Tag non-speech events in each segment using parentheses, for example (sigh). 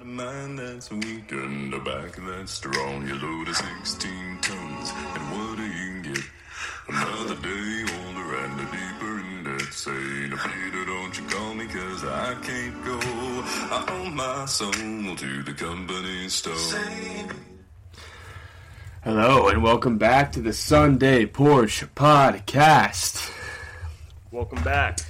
A mind that's weak and a back that's strong. You load of 16 tons, and what do you get? Another day older and a deeper in debt. Say, "Now, Peter, don't you call me, cause I can't go. I owe my soul to the company store. Hello and welcome back to the Sunday Porch Podcast. Welcome back.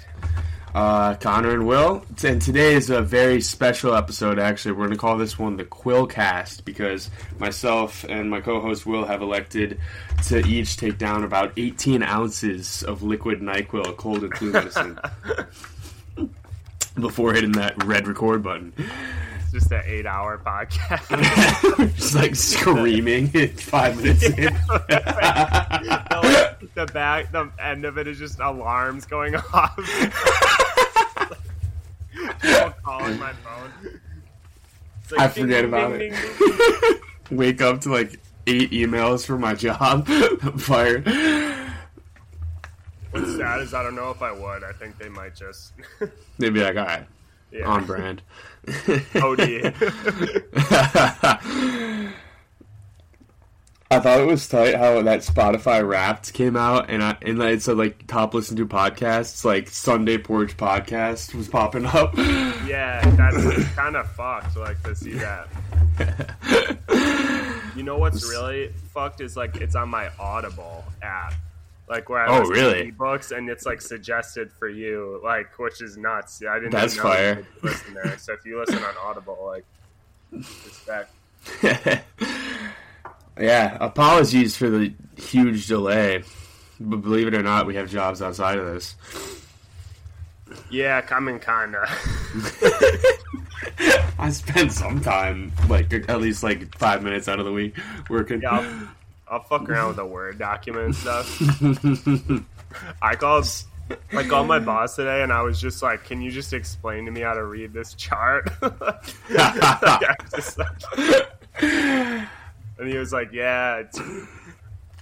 Uh, Connor and Will, and today is a very special episode. Actually, we're going to call this one the Quillcast because myself and my co-host Will have elected to each take down about 18 ounces of liquid Nyquil, cold and flu (laughs) medicine, before hitting that red record button. It's just an eight hour podcast. (laughs) Just like (laughs) screaming five minutes in. the, the back, the end of it is just alarms going (laughs) off. People calling my phone. Like, I forget ding, about ding, it. ding, ding. (laughs) Wake up to like eight emails for my job. (laughs) I'm fired. What's sad is I don't know if I would. I think they might just They'd be like, all right, yeah. on brand. OD. I thought it was tight how that Spotify Wrapped came out, and I, and it said like top listened to podcasts, like Sunday Porch Podcast was popping up. (laughs) yeah, that's kind of fucked. Like to see that. (laughs) You know what's really fucked is like it's on my Audible app, like where I Oh, listen to really? ebooks and it's like suggested for you, like which is nuts. I didn't That's know fire. listen there. So if you listen on Audible, like respect. (laughs) yeah, apologies for the huge delay, but believe it or not, we have jobs outside of this. Yeah, coming kinda. (laughs) I spend some time, like at least like five minutes out of the week, working. Yeah, I'll, I'll fuck around with a Word document and stuff. (laughs) I called I called my boss today and I was just like, "Can you just explain to me how to read this chart?" (laughs) Like, just like- and he was like, "Yeah." It's...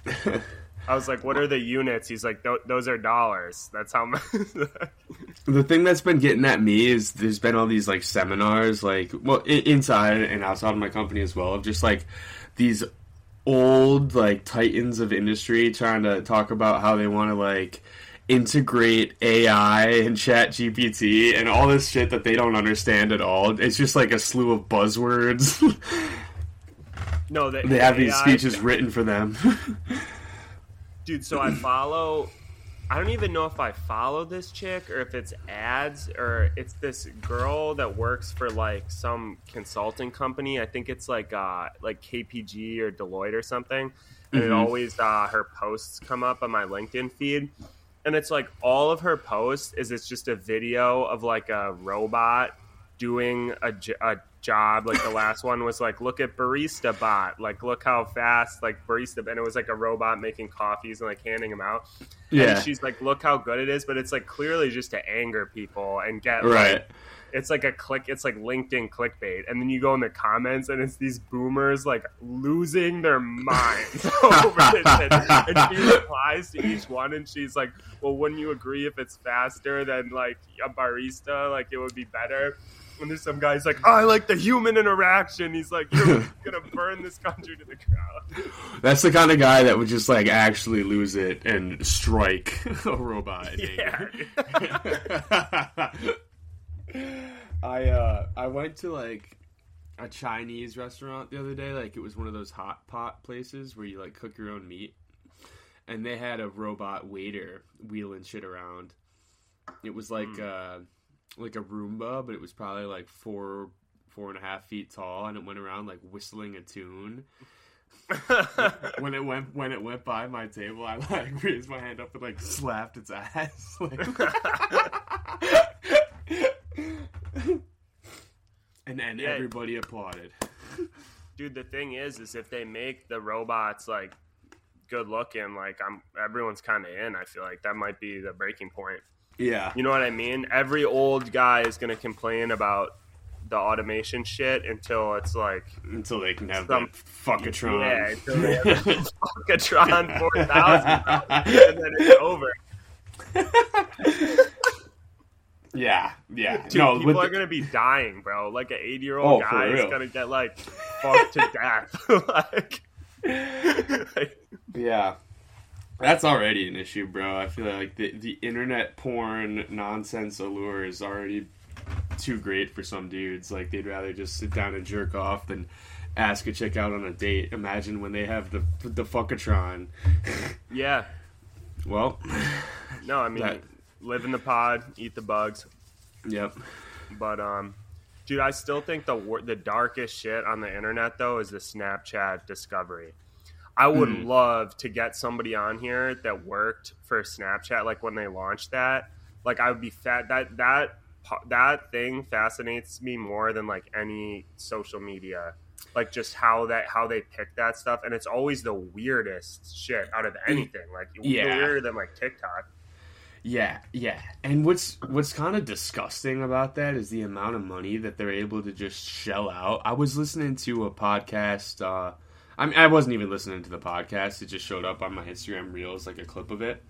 (laughs) I was like, "What are the units?" He's like, "Those are dollars. That's how much." (laughs) the thing that's been getting at me is there's been all these like seminars, like well, i- inside and outside of my company as well, of just like these old like titans of industry trying to talk about how they want to like integrate AI and Chat GPT and all this shit that they don't understand at all. It's just like a slew of buzzwords. (laughs) no, the, they have these AI speeches written for them. (laughs) dude so i follow i don't even know if i follow this chick or if it's ads or it's this girl that works for like some consulting company i think it's like uh like kpg or deloitte or something and it Mhm. always uh her posts come up on my linkedin feed and it's like all of her posts is it's just a video of like a robot doing a, a job like the last one was like look at barista bot like look how fast like barista and it was like a robot making coffees and like handing them out yeah. and she's like look how good it is but it's like clearly just to anger people and get Right. like it's like a click it's like linkedin clickbait and then you go in the comments and it's these boomers like losing their minds (laughs) over this shit. and she replies to each one and she's like well wouldn't you agree if it's faster than like a barista like it would be better and there's some guy's like oh, i like the human interaction he's like you're (laughs) gonna burn this country to the ground (laughs) That's the kind of guy that would just like actually lose it and strike (laughs) a robot. yeah. I uh I went to like a Chinese restaurant the other day. Like it was one of those hot pot places where you like cook your own meat, and they had a robot waiter wheeling shit around. It was like Hmm. uh like a Roomba, but it was probably like four four and a half feet tall, and it went around like whistling a tune (laughs) when it went when it went by my table, I like (laughs) raised my hand up and like slapped its ass. (laughs) Like, and and Yeah. everybody applauded. dude the thing is is if they make the robots like good looking like i'm everyone's kind of in i feel like that might be the breaking point Yeah, you know what i mean every old guy is going to complain about the automation shit until it's like until they can have Some- fuckatron. yeah until they have Fuckatron (laughs) 4000 and then it's over (laughs) Yeah, yeah. Dude, no, people are the- gonna be dying, bro. Like an eighty-year-old Oh, guy is gonna get like fucked to death. (laughs) like, like, Yeah. That's already an issue, bro. I feel like the, the internet porn nonsense allure is already too great for some dudes. Like, they'd rather just sit down and jerk off than ask a chick out on a date. Imagine when they have the the fuckatron. (laughs) yeah. Well, No, I mean, That- live in the pod, eat the bugs. yep. But um, dude, I still think the the darkest shit on the internet though is the Snapchat discovery. I would Mm. love to get somebody on here that worked for Snapchat, like when they launched that. Like I would be fat. That that that thing fascinates me more than like any social media. Like just how that how they pick that stuff, and it's always the weirdest shit out of anything. Like Yeah. weirder than like TikTok. Yeah, yeah. And what's what's kind of disgusting about that is the amount of money that they're able to just shell out. I was listening to a podcast. Uh, I mean, I wasn't even listening to the podcast. It just showed up on my Instagram reels, like a clip of it.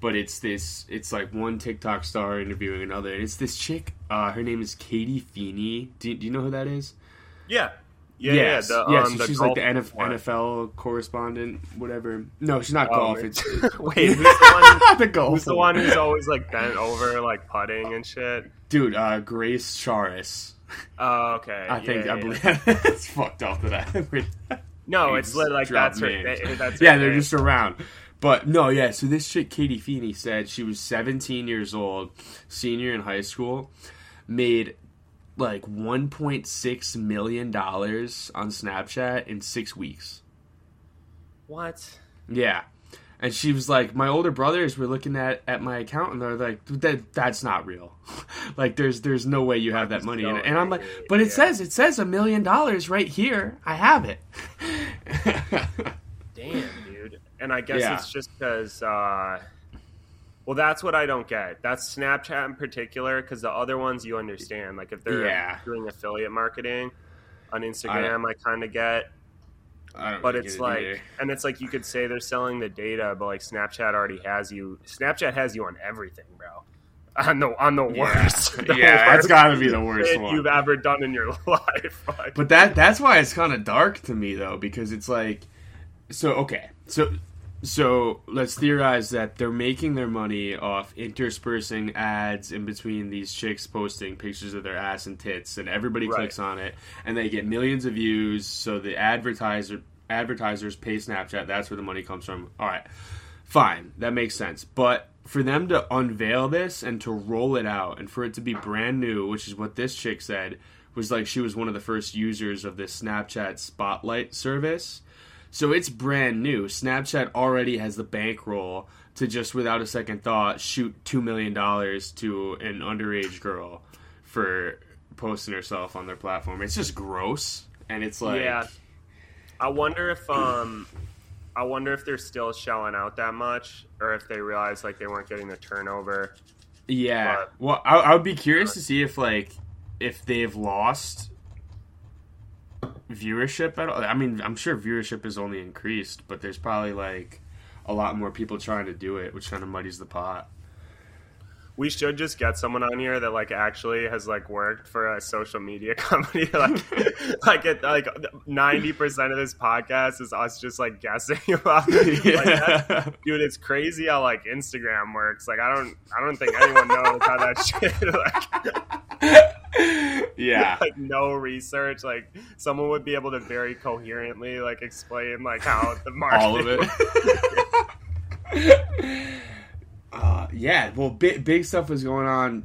But it's this. It's like one TikTok star interviewing another, and it's this chick. Uh, her name is Katie Feeney. Do, do you know who that is? Yeah, yeah, yes. yeah. The, yes. um, the she's like the NF. NFL correspondent, whatever. No, she's not Oh, golf. wait. It's (laughs) Wait, who's the one? (laughs) the golf. Who's the one who's always like bent over, like putting and shit? Dude, uh, Grace Charis. Oh, okay. I think Yeah, I yeah, believe (laughs) yeah. it's fucked up that I No, it's lit like that's her. Thing. That's (laughs) her yeah, they're just around. But no, yeah. So this chick, Katie Feeney, said she was 17 years old, senior in high school, made like 1.6 million dollars on Snapchat in six weeks. what? Yeah. And she was like, my older brothers were looking at, at my account and they're like, that that's not real. (laughs) like, there's there's no way you have that money. And, and I'm like, but it Yeah. says it says a million dollars right here. I have it. (laughs) Damn, dude. And I guess Yeah. it's just because. Uh, well, that's what I don't get. That's Snapchat in particular, because the other ones you understand. Like if they're Yeah. doing affiliate marketing on Instagram, I, kind of get. But it's it like, either. and it's like you could say they're selling the data, but like Snapchat already has you. Snapchat has you on everything, bro. (laughs) On the on the Yeah. worst. the (laughs) (laughs) yeah, that's got to be the worst one. you've ever done in your life. Like, But that that's why it's kind of dark to me though because it's like so okay. So so let's theorize that they're making their money off interspersing ads in between these chicks posting pictures of their ass and tits and everybody Right. clicks on it and they get millions of views so the advertiser advertisers pay Snapchat that's where the money comes from. All right. Fine, that makes sense. But for them to unveil this and to roll it out and for it to be brand new, which is what this chick said, was like she was one of the first users of this Snapchat Spotlight service. So it's brand new. Snapchat already has the bankroll to just without a second thought shoot $2 million to an underage girl for posting herself on their platform. It's just gross. And it's like, yeah, I wonder if um, I wonder if they're still shelling out that much, or if they realized like they weren't getting the turnover. Yeah. But- well, I, I would be curious to see if like if they've lost viewership at all. I mean, I'm sure viewership has only increased, but there's probably like a lot more people trying to do it, which kind of muddies the pot. We should just get someone on here that like actually has like worked for a social media (laughs) company. like, (laughs) like it, like ninety percent of this podcast is us just like guessing (laughs) about. Like, that's- yeah. dude, it's crazy how like Instagram works. Like, I don't, I don't think anyone knows how that shit. Like, yeah. (laughs) like no research. Like, someone would be able to very coherently like explain like how the (laughs) market. all of it. (laughs) uh, yeah, well, big big stuff was going on.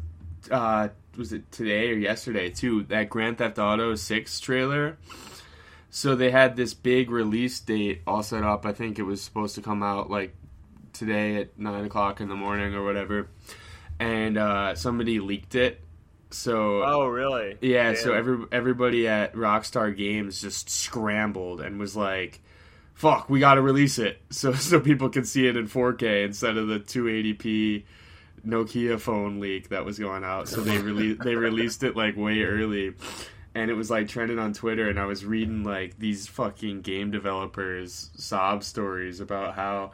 Uh, was it today or yesterday too? That Grand Theft Auto Six trailer. So they had this big release date all set up. I think it was supposed to come out like today at nine o'clock in the morning or whatever, and uh, somebody leaked it. So Oh, really? yeah, so every everybody at Rockstar Games just scrambled and was like, "Fuck, we got to release it (laughs) so so people can see it in 4K instead of the 280p Nokia phone leak that was going out." So they released (laughs) they released it like way early. And it was like trending on Twitter, and I was reading like these fucking game developers sob stories about how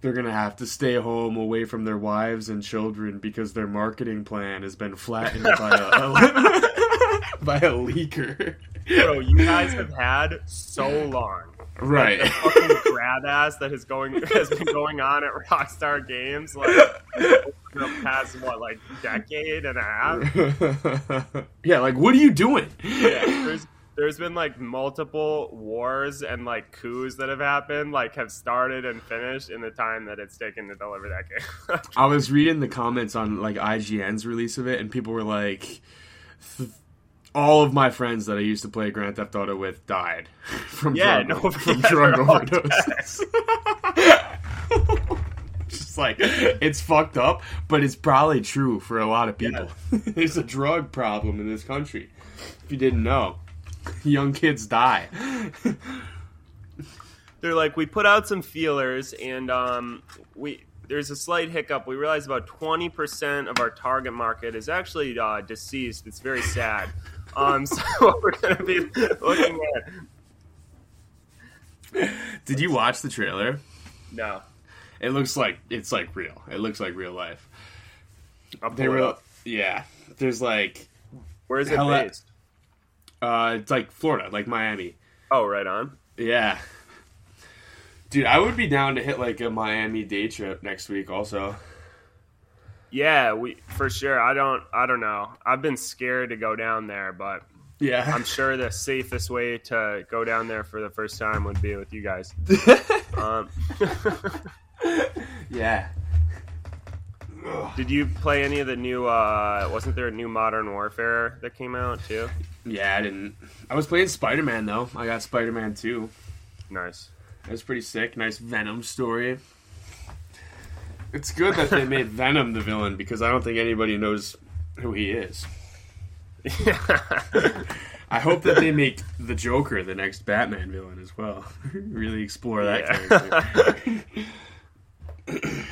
they're gonna have to stay home away from their wives and children because their marketing plan has been flattened by a, (laughs) (laughs) by a leaker. Bro, you guys have had so long. Right. The fucking grab ass that is going (laughs) has been going on at Rockstar Games like the past what like decade and a half. yeah, like what are you doing? Yeah, there's been like multiple wars and like coups that have happened, like have started and finished in the time that it's taken to deliver that game. (laughs) I was reading the comments on like IGN's release of it, and people were like, "All of my friends that I used to play Grand Theft Auto with died (laughs) from Yeah, drug, no, (laughs) from yeah, drug overdoses." Just like it's fucked up, but it's probably true for a lot of people. There's a drug problem in this country. If you didn't know, (laughs) young kids die. They're like, we put out some feelers, and um, we there's a slight hiccup. We realize about twenty percent of our target market is actually uh, deceased. It's very sad. (laughs) Um, so (laughs) what we're gonna be looking at. Did you watch the trailer? No, It looks like it's like real. It looks like real life. They were, yeah. There's like, Where is it hella- based? Uh, it's like Florida, like Miami. Oh, right on. Yeah, dude, I would be down to hit like a Miami day trip next week. Also, Yeah, we for sure. I don't. I don't know. I've been scared to go down there, but yeah, I'm sure the safest way to go down there for the first time would be with you guys. (laughs) Um, (laughs) yeah. Did you play any of the new? Uh, wasn't there a new Modern Warfare that came out too? Yeah, I didn't. I was playing Spider Man though. I got Spider Man too. Nice. It was pretty sick. Nice Venom story. It's good that they made (laughs) Venom the villain because I don't think anybody knows who he is. (laughs) I hope that they make the Joker the next Batman villain as well. (laughs) really explore that Yeah. character.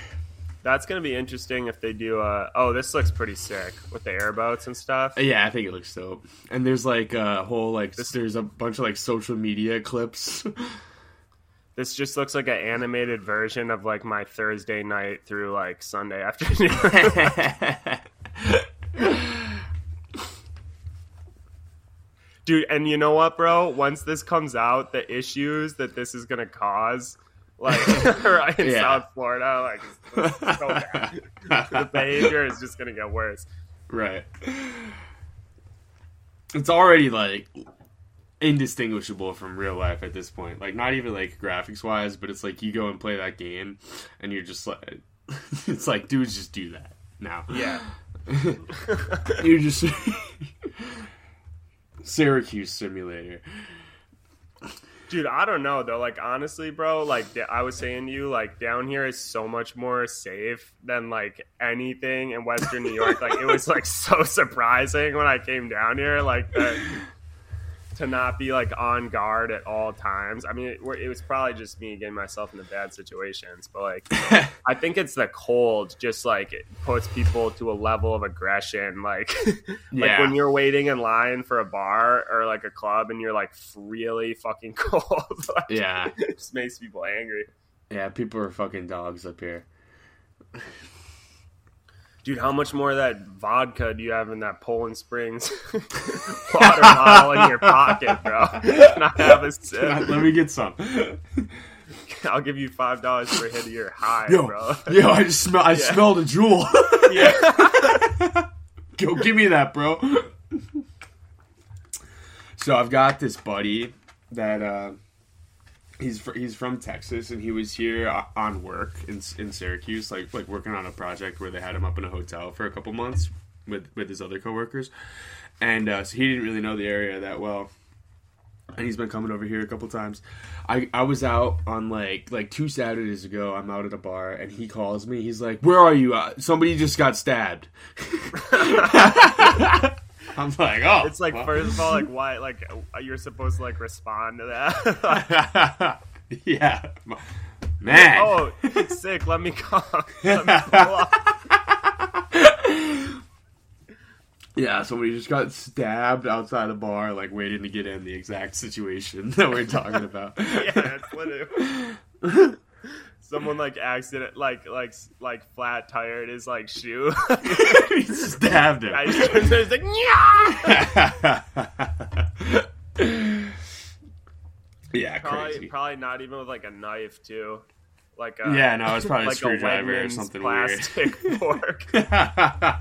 That's gonna be interesting if they do. Uh, oh, this looks pretty sick with the airboats and stuff. yeah, I think it looks dope. And there's like a whole like there's a bunch of like social media clips. (laughs) This just looks like an animated version of like my Thursday night through like Sunday (laughs) afternoon. (laughs) Dude, and you know what, bro? Once this comes out, the issues that this is gonna cause, like (laughs) (laughs) right in Yeah. South Florida, like it's, it's so bad. (laughs) the behavior is just gonna get worse. right. It's already like indistinguishable from real life at this point. Like not even like graphics wise, but it's like you go and play that game and you're just like it's like dudes just do that now. Yeah. You're just Syracuse simulator. Dude, I don't know though. Like honestly, bro, like I was saying to you, like down here is so much more safe than like anything in Western New York. like it was like (laughs) so surprising when I came down here, like that, to not be like on guard at all times. I mean, it, it was probably just me getting myself into bad situations, but like (laughs) I think it's the cold just like it puts people to a level of aggression. Like, (laughs) like Yeah. when you're waiting in line for a bar or like a club and you're like really fucking (laughs) cold. like, Yeah. it just makes people angry. Yeah, people are fucking dogs up here. Dude, how much more of that vodka do you have in that Poland Springs (laughs) water bottle in your pocket, bro? Can I have a sip? Let me get some. (laughs) I'll give you five dollars for a hit of your high, Yo, bro. (laughs) yo, I just smell. I smelled a Juul. Yeah. Go give me that, bro. so I've got this buddy that uh, he's fr- he's from Texas and he was here on work in in Syracuse, like like working on a project where they had him up in a hotel for a couple months with with his other coworkers, and uh, so he didn't really know the area that well. And he's been coming over here a couple times. I, I was out on like like two Saturdays ago. I'm out at a bar and he calls me. He's like, "Where are you? Uh, somebody just got stabbed." (laughs) (laughs) (laughs) I'm like, "Oh." It's like well." first of all, like why like uh, you're supposed to like respond to that. (laughs) (laughs) yeah, man. oh, it's sick. Let me come. Let me. Yeah, somebody just got stabbed outside a bar, like waiting to get in the exact situation that we're talking about. Yeah, it's literally someone like accident like like like flat tired his like shoe. (laughs) he stabbed him. I just he's like, (laughs) yeah, probably crazy. probably not even with like a knife too. Like a, Yeah, no, it's probably a like screwdriver or something plastic (laughs) fork. yeah,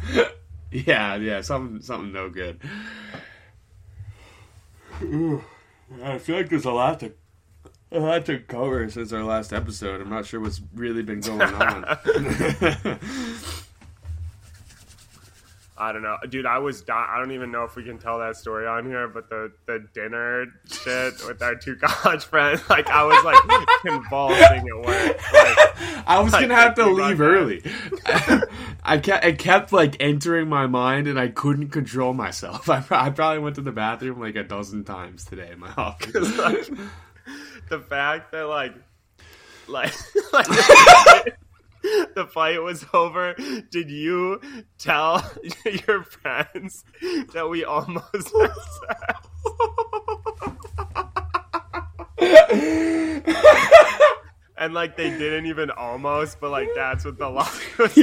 yeah, something, something no good. Ooh, I feel like there's a lot to, a lot took cover since our last episode. I'm not sure what's really been going on. (laughs) I don't know, dude. I was di- I don't even know if we can tell that story on here, but the the dinner shit with our two (laughs) college friends, like I was like (laughs) convulsing at work. Like, I was Like, gonna have to leave early. I kept, it kept like entering my mind, and I couldn't control myself. I, I probably went to the bathroom like a dozen times today in my office. (laughs) the fact that like like (laughs) like (laughs) the fight was over did you tell your friends that we almost had sex? and like they didn't even almost but like that's what the lie was-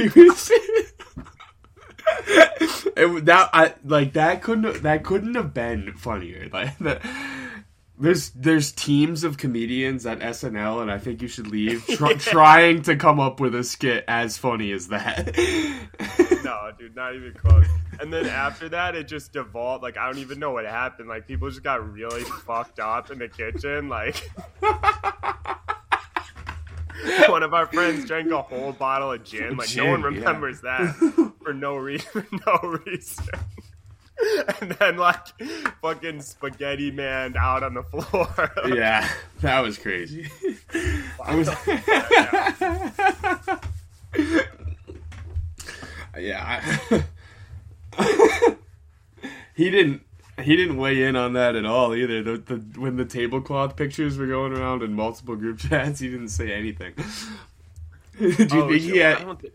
it, that I like that couldn't that couldn't have been funnier. Like that, there's there's teams of comedians at SNL, and I think you should leave (laughs) tr- trying to come up with a skit as funny as that. no dude not even close. And then after that it just devolved. Like i don't even know what happened. Like people just got really fucked up in the kitchen like (laughs) one of our friends drank a whole bottle of gin. Like no one Gin, yeah. remembers that for no reason (laughs) no reason (laughs) and then like fucking spaghetti man out on the floor (laughs) yeah, that was crazy. I was. (laughs) yeah. I- he didn't. He didn't weigh in on that at all either. The, the when the tablecloth pictures were going around in multiple group chats, he didn't say anything. Do you Oh, think he had? don't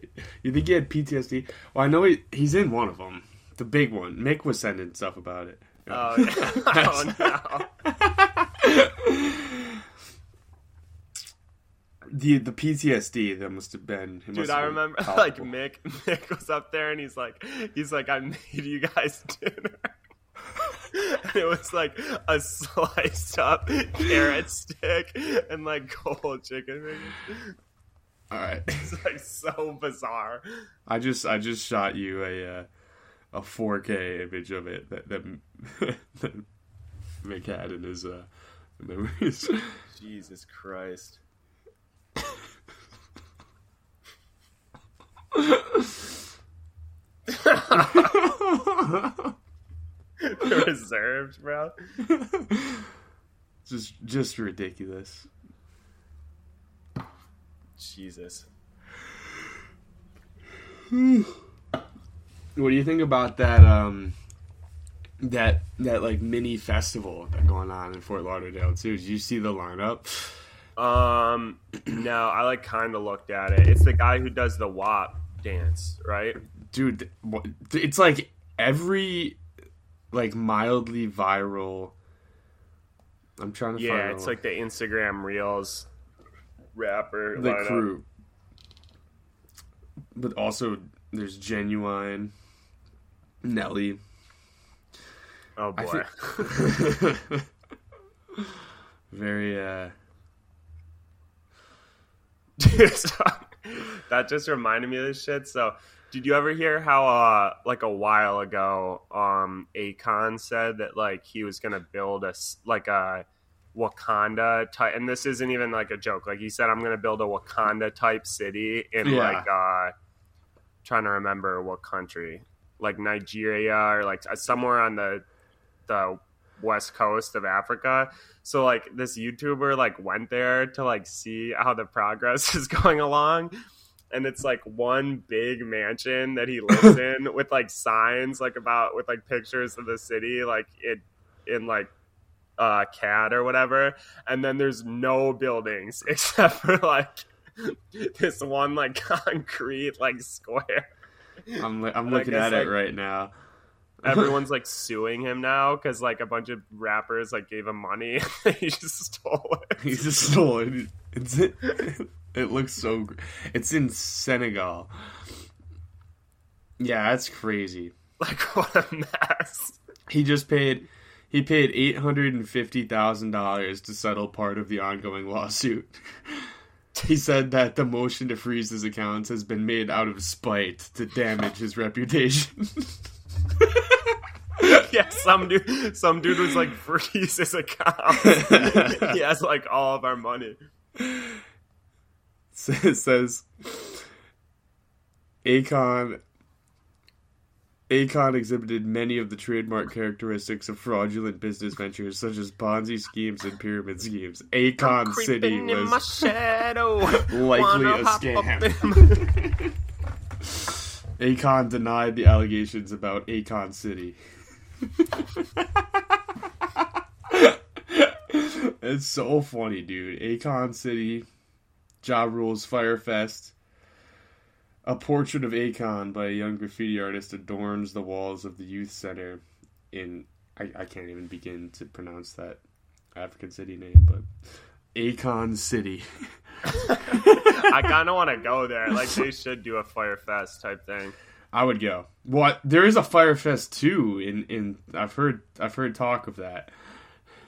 You think he had PTSD? Well, I know he, he's in one of them, the big one. Mick was sending stuff about it. oh, yeah. (laughs) oh no The the PTSD that must have been. Dude, I remember (laughs) like. Mick. Mick was up there and he's like, he's like, I made you guys (laughs) dinner. and it was like a sliced up carrot stick and like cold chicken fingers. All right, It's like so bizarre. I just I just shot you a uh, a 4K image of it that that, (laughs) that Mick had in his uh, memories. (laughs) Jesus Christ. (laughs) Reserved, bro. just just ridiculous. Jesus. (sighs) (sighs) What do you think about that? Um, that that like mini festival that going on in Fort Lauderdale too. Did you see the lineup? Um, (clears throat) no, I like kind of looked at it. It's the guy who does the WAP dance, right? dude it's like every like mildly viral i'm trying to Yeah, it's like the Instagram Reels rapper. the lineup. crew but also there's genuine nelly Oh boy. think- (laughs) very uh (laughs) that just reminded me of this shit. So, did you ever hear how, uh, like a while ago, um, Akon said that like he was gonna build a s- like a Wakanda type, and this isn't even like a joke. Like he said, I'm gonna build a Wakanda type city in Yeah. like uh, trying to remember what country, like Nigeria or like somewhere on the the west coast of Africa. So like this YouTuber like went there to like see how the progress (laughs) is going along. And it's like one big mansion that he lives (laughs) in with like signs like about with like pictures of the city like it in like uh CAD or whatever. And then there's no buildings (laughs) except for like this one like concrete like square. I'm, li- I'm looking guess, at it like, right now (laughs) (laughs) everyone's like suing him now because like a bunch of rappers like gave him money (laughs) he just stole it he's just stole it it's It looks so. It's in Senegal. Yeah, that's crazy. Like what a mess. He just paid. He paid eight hundred and fifty thousand dollars to settle part of the ongoing lawsuit. (laughs) He said that the motion to freeze his accounts has been made out of spite to damage his reputation. (laughs) Yeah, some dude, some dude was like freeze his account. (laughs) he has like all of our money. it says Akon Akon exhibited many of the trademark characteristics of fraudulent business ventures such as Ponzi schemes and pyramid schemes. Akon City Creeping in my was shadow. (laughs) likely a scam. (laughs) Akon denied the allegations about Akon City. (laughs) it's so funny, dude. Akon City, Ja Rule's Fyre Fest. A portrait of Akon by a young graffiti artist adorns the walls of the youth center in I, I can't even begin to pronounce that African city name, but Akon City. (laughs) I kind of want to go there. Like they should do a Fyre Fest type thing. I would go. What? There is a Fyre Fest too. In in I've heard I've heard talk of that.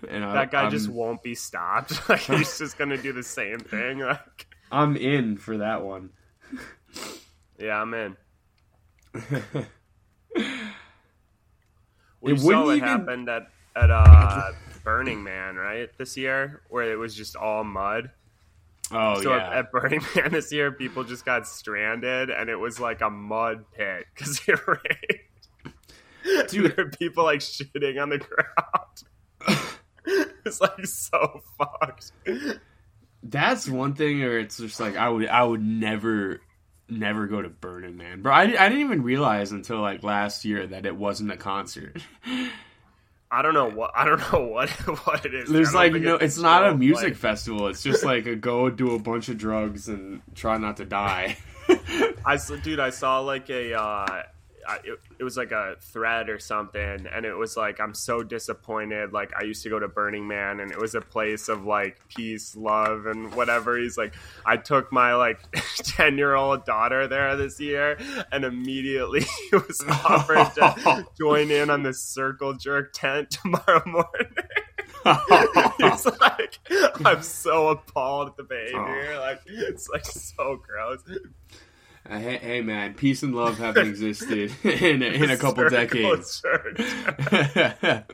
And I, That guy I'm, just won't be stopped. (laughs) Like he's just gonna do the same thing. Like, I'm in for that one. Yeah, I'm in. (laughs) It We saw what even- happened at at uh, (laughs) Burning Man, right? This year, where it was just all mud. Oh so yeah. at (laughs) Burning Man this year, people just got stranded, and it was like a mud pit because it rained. Dude. there were people like shitting on the ground. it's like so fucked. That's one thing or it's just like I would I would never never go to Burning Man, bro. I, I didn't even realize until like last year that it wasn't a concert. I don't know what I don't know (laughs) what what it is. There's like no, a it's not a music like- festival. It's just like a go do a bunch of drugs and try not to die. (laughs) I dude, I saw like a, uh, I- it, it was like a thread or something, and it was like, I'm so disappointed. Like, I used to go to Burning Man, and it was a place of like peace, love, and whatever. He's like, I took my like (laughs) 10 year old daughter there this year, and immediately (laughs) was offered to (laughs) join in on the circle jerk tent tomorrow morning. He's like, I'm so appalled at the behavior. Like, it's like so gross. Uh, (laughs) hey, hey, man, peace and love haven't existed (laughs) in a, in a couple decades. (laughs) I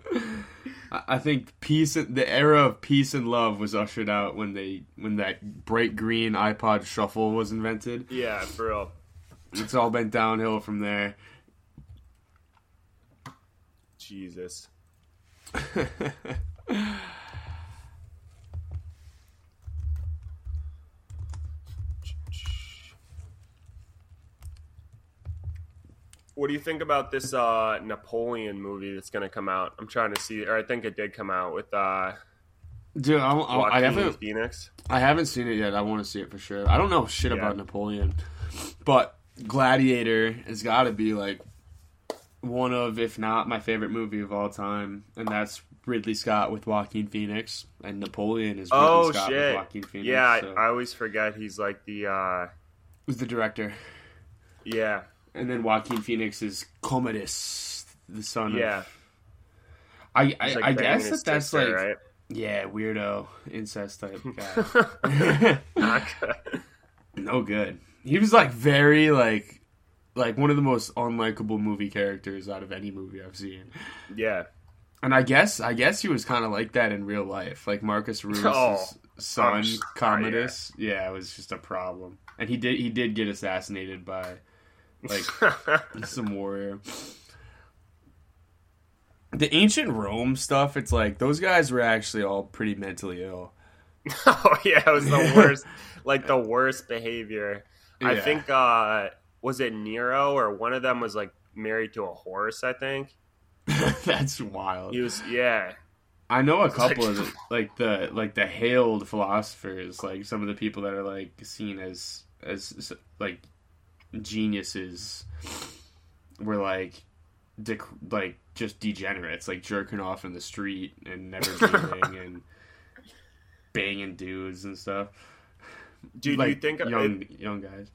I think peace, the era of peace and love was ushered out when they when that bright green iPod Shuffle was invented. Yeah, for real. It's all been downhill from there. Jesus. What do you think about this uh, Napoleon movie that's going to come out? I'm trying to see, or I think it did come out with uh, Dude, I, I, I definitely Phoenix. I haven't seen it yet. I want to see it for sure. I don't know shit Yeah. about Napoleon, but Gladiator has got to be like one of, if not my favorite movie of all time, and that's Ridley Scott with Joaquin Phoenix, and Napoleon is Ridley Oh Scott with shit! Joaquin Phoenix. Yeah, I, so- I always forget he's like the uh, who's the director, yeah, and then Joaquin Phoenix is Commodus, the son yeah. of. I I, like, I guess that that's like right. yeah weirdo incest type (laughs) guy. Not good. no good. He was like very like like one of the most unlikable movie characters out of any movie I've seen. yeah, And I guess I guess he was kind of like that in real life. Like Marcus Aurelius' (laughs) Oh, son, Commodus. Yeah. it was just a problem. And he did he did get assassinated by like (laughs) some warrior. The ancient Rome stuff, it's like those guys were actually all pretty mentally ill. (laughs) oh yeah, it was the (laughs) worst, like the worst behavior. I think uh was it Nero or one of them was like married to a horse. I think That's wild. he was. Yeah, I know a couple like- of the, like the like the hailed philosophers, like some of the people that are like seen as as like geniuses, were like dec- like just degenerates, like jerking off in the street and never (laughs) bathing and banging dudes and stuff. Do like you think young it, young guys.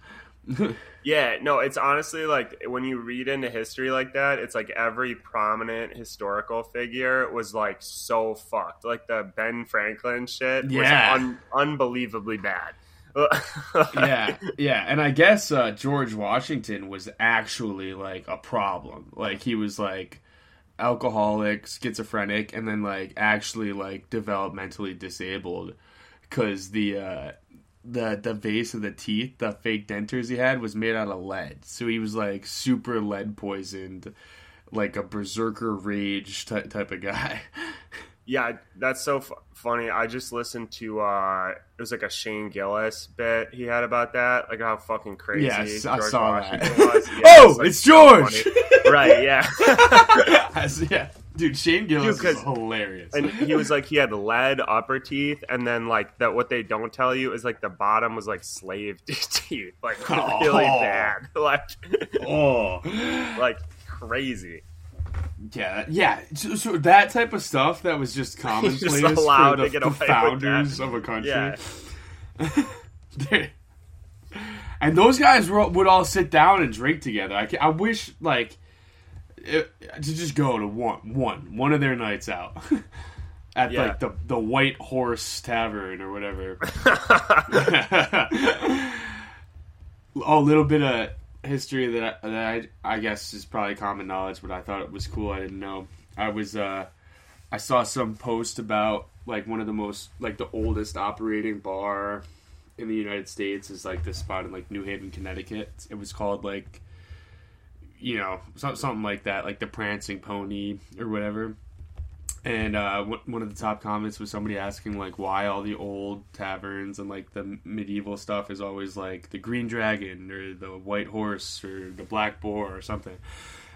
(laughs) Yeah, no, it's honestly like when you read into history like that, it's like every prominent historical figure was like so fucked. Like the Ben Franklin shit Yeah. was un- unbelievably bad. Yeah, yeah, and I guess uh, George Washington was actually like a problem. Like he was like alcoholic, schizophrenic, and then like actually like developmentally disabled because the uh, the the base of the teeth, the fake dentures he had, was made out of lead. So he was like super lead poisoned, like a berserker rage ty- type of guy. (laughs) Yeah, that's so fu- funny. I just listened to uh it was like a Shane Gillis bit he had about that, like how fucking crazy Yes, I saw Washington that. (laughs) was. Yeah, oh, like, it's George. funny. (laughs) right? Yeah. (laughs) As- yeah, dude, Shane Gillis Dude, is hilarious. and he was like he had lead upper teeth and then like that what they don't tell you is like the bottom was like slave teeth like really Oh. bad like oh, like crazy yeah, yeah. So, so that type of stuff that was just (laughs) commonplace allowed for the, to get the founders of a country. yeah (laughs) and those guys were, would all sit down and drink together. I, I wish like it, to just go to one one one of their nights out (laughs) at Yeah. like the the White Horse Tavern or whatever. a little bit of history that I, that I, I guess is probably common knowledge, but I thought it was cool. I didn't know. I was uh, I saw some post about like one of the most like the oldest operating bar in the United States is like this spot in like New Haven, Connecticut. It was called like you know some- something like that, like the Prancing Pony or whatever. And uh, one- one of the top comments was somebody asking like why all the old taverns and like the medieval stuff is always like the Green Dragon or the White Horse or the Black Boar or something.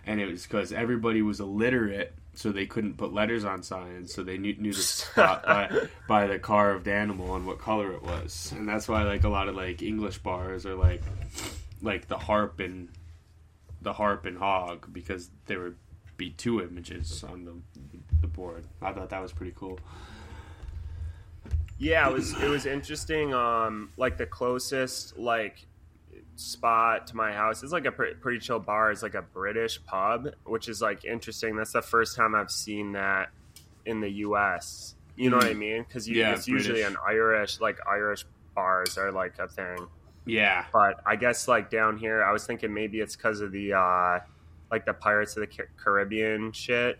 And it was because everybody was illiterate, so they couldn't put letters on signs, so they knew, knew the spot by, (laughs) by the carved animal and what color it was. And that's why like a lot of like English bars are like like the harp and the harp and hog because there would be two images on the board. I thought that was pretty cool. yeah it was it was interesting um like the closest like spot to my house is like a pre- pretty chill bar. It's like a british pub which is like interesting. That's the first time i've seen that in the us you know what i mean? Because Yeah, it's usually an irish like irish bars are like a thing. Yeah, but I guess like down here, I was thinking maybe it's because of the uh, like the Pirates of the Caribbean shit,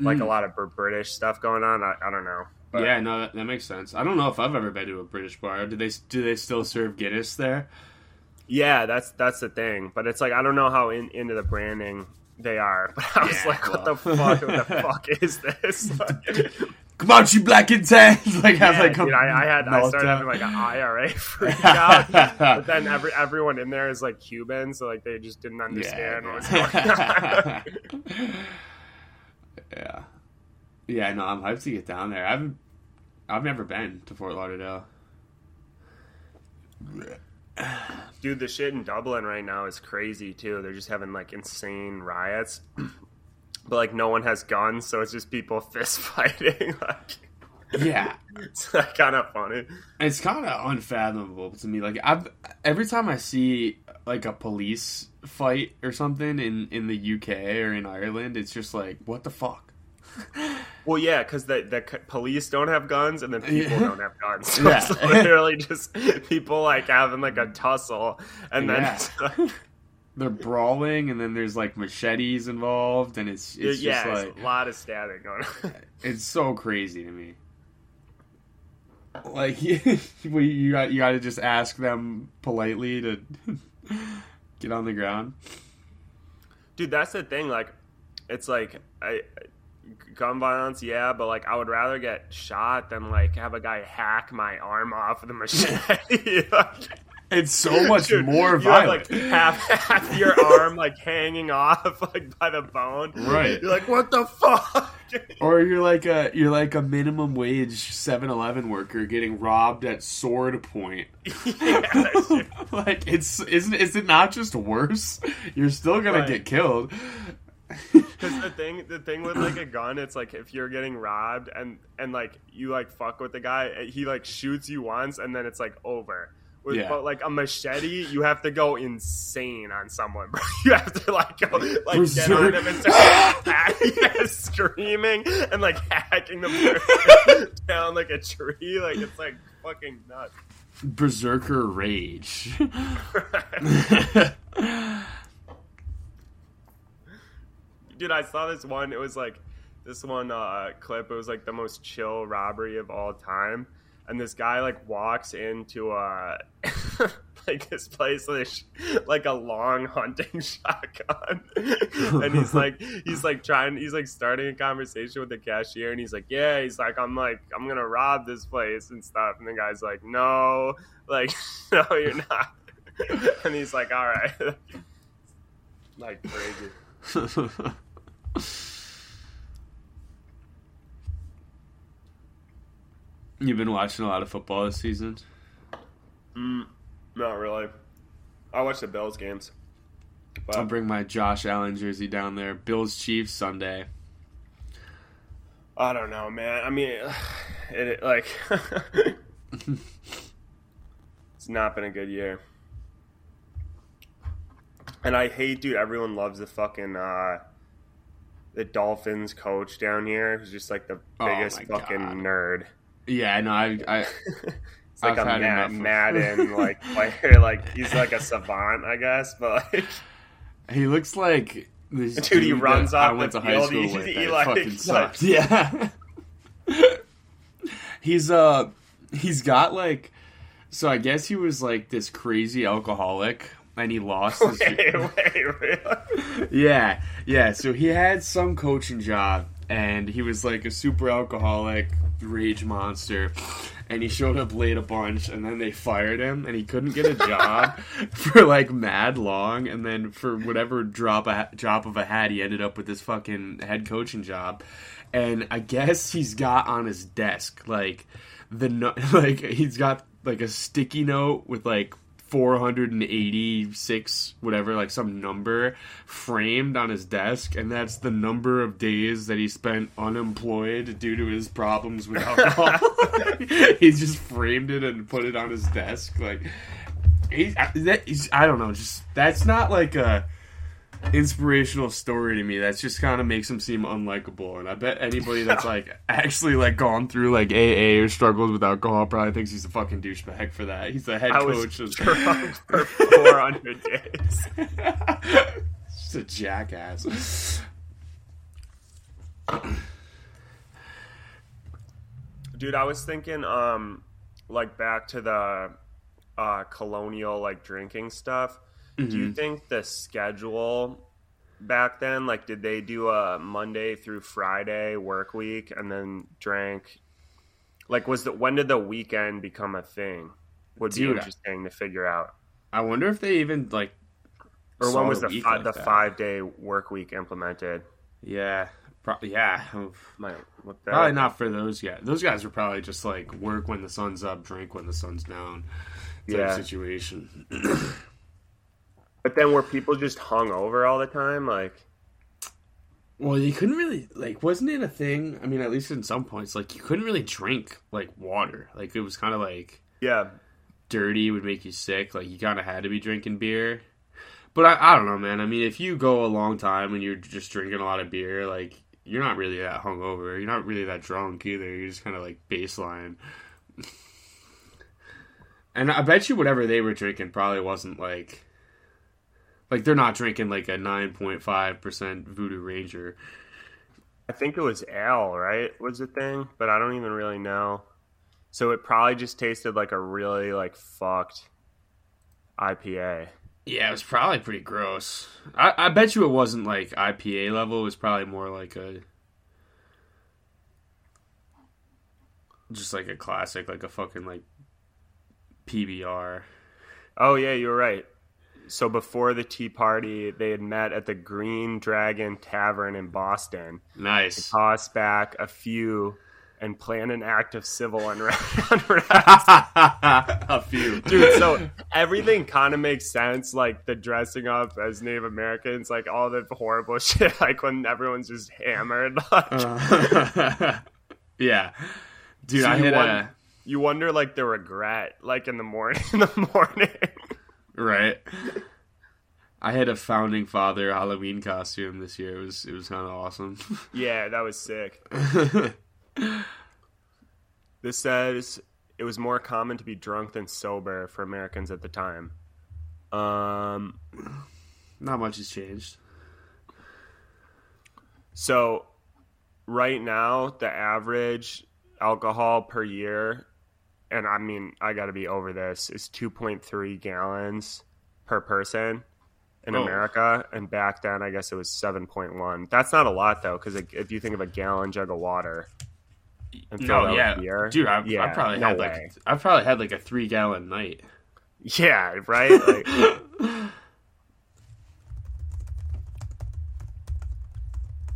like Mm. a lot of British stuff going on. I, I don't know. But yeah, no, that, that makes sense. I don't know if I've ever been to a British bar. Do they do they still serve Guinness there? yeah, that's that's the thing. But it's like I don't know how in, into the branding they are. (laughs) But I was Yeah, like, what the fuck? what the (laughs) fuck is this? (laughs) Like, Come on, you black and tan! like yeah, like dude, I, I had I started having like an IRA freak out. but then every everyone in there is like Cuban, so like they just didn't understand what was going on. Yeah, yeah. No, I'm hyped to get down there. I've I've never been to Fort Lauderdale. (sighs) Dude, the shit in Dublin right now is crazy too. They're just having like insane riots. (clears throat) But like no one has guns, so it's just people (laughs) fist fighting. (laughs) like Yeah, (laughs) it's kind of funny. it's kind of unfathomable to me. Like I've every time I see like a police fight or something in in the UK or in Ireland, it's just like what the fuck. (laughs) Well, yeah, because the the police don't have guns, and then people Yeah. don't have guns. (laughs) So Yeah. it's literally just people like having like a tussle, and then Yeah. like, They're brawling, and then there's like machetes involved, and it's it's yeah, just it's like a lot of stabbing going. on. it's so crazy to me. Like (laughs) we, you got you got to just ask them politely to (laughs) get on the ground. Dude, that's the thing. Like, it's like I, gun violence, yeah, but like I would rather get shot than like have a guy hack my arm off with a machete. (laughs) Like, It's so much dude, more you have, violent. like half (laughs) half your arm like hanging off (laughs) like by the bone. Right. You're like, what the fuck? (laughs) or you're like a you're like a minimum wage 7-Eleven worker getting robbed at sword point. yeah, like it's isn't is it not just worse? You're still gonna Right. get killed. Because the thing, the thing with like a gun, it's like if you're getting robbed and and like you like fuck with the guy, eh, he like shoots you once and then it's like over. With Yeah. but like a machete, you have to go insane on someone, (laughs) bro. You have to like go like get on Berserk. him and start hacking, (laughs) screaming and like hacking them (laughs) down like a tree. Like it's like fucking nuts. Berserker rage. Dude, I saw this one. It was like this one uh, clip. It was like the most chill robbery of all time. And this guy like walks into uh, a (laughs) like this place with like a long hunting (laughs) shotgun, and he's like he's like trying he's like starting a conversation with the cashier, and he's like, yeah, he's like I'm like I'm gonna rob this place and stuff, and the guy's like, no, like (laughs) no, you're not, and he's like, all right, like crazy. You've been watching a lot of football this season. Mm, not really. I watch the Bills games. But I'll bring my Josh Allen jersey down there. Bills Chiefs Sunday. I don't know, man. I mean, it, (sighs) it like (laughs) (laughs) it's not been a good year. And I hate, dude. Everyone loves the fucking uh, the Dolphins coach down here, who's just like the Oh biggest my fucking God. nerd. Yeah, I know. I, I (laughs) It's like I've a had Ma- enough of- Madden (laughs) like player. Like he's like a savant, I guess. But like, (laughs) he looks like this Dude, he that runs I off went the to high school he- with. he, that like, fucking like- Yeah. he's uh he's got like so I guess he was like this crazy alcoholic and he lost his wait, wait, really? Yeah, yeah. So he had some coaching job, and he was like a super alcoholic, rage monster. And he showed up late a bunch, and then they fired him, and he couldn't get a job (laughs) for like mad long. And then for whatever drop a drop of a hat, he ended up with this fucking head coaching job. And I guess he's got on his desk like the (laughs) like he's got like a sticky note with like 486 whatever like some number framed on his desk and that's the number of days that he spent unemployed due to his problems with (laughs) alcohol. (laughs) He's just framed it and put it on his desk like he, that, he's, i don't know just that's not like a inspirational story to me that's just kind of makes him seem unlikable and i bet anybody that's (laughs) like actually like gone through like aa or struggles with alcohol probably thinks he's a fucking douchebag for that he's the head I was coach of (laughs) drunk (laughs) for 400 days. just a jackass Dude, I was thinking, um, like back to the uh, colonial like drinking stuff. Do Mm-hmm. you think the schedule back then, like, did they do a Monday through Friday work week and then drank? Like, was the when did the weekend become a thing? Would be Dude, I- interesting to figure out. i wonder if they even like Or when was the fi- like the that. five day work week implemented? yeah pro- yeah My, probably not for those guys those guys were probably just like work when the sun's up drink when the sun's down type Yeah. situation (clears throat) But then were people just hung over all the time? Like, Well, you couldn't really like, wasn't it a thing? I mean, at least in some points, like you couldn't really drink like water. Like it was kind of like yeah, dirty, would make you sick. Like you kind of had to be drinking beer. But I, I don't know, man. I mean, if you go a long time and you're just drinking a lot of beer, like you're not really that hungover. You're not really that drunk either. You're just kind of like baseline. (laughs) and I bet you whatever they were drinking probably wasn't like. Like they're not drinking like a nine point five percent Voodoo Ranger. I think it was ale, right? Was the thing, but I don't even really know. So it probably just tasted like a really like fucked IPA. Yeah, it was probably pretty gross. I, I bet you it wasn't like IPA level. It was probably more like a just like a classic, like a fucking like PBR. Oh yeah, you're right. So before the Tea Party, they had met at the Green Dragon Tavern in Boston, Nice. toss back a few, and plan an act of civil unrest. (laughs) (laughs) a few, Dude, so (laughs) everything kind of makes sense, like the dressing up as Native Americans, like all the horrible shit, like when everyone's just hammered. Like, Uh, yeah, dude. So I won- a you wonder like the regret, like in the morning. In the morning. Right. I had a founding father Halloween costume this year. It was it was kind of awesome. (laughs) yeah, that was sick. (laughs) this says it was more common to be drunk than sober for Americans at the time. Um, Not much has changed. so right now the average alcohol per year, and I mean I got to be over this, is two point three gallons per person in Oh. America, and back then I guess it was seven point one. That's not a lot though, because if you think of a gallon jug of water. and fill it No, yeah, beer, dude, I've, yeah, I probably no had way. like I probably had like a three gallon night. Yeah, right. Like, (laughs)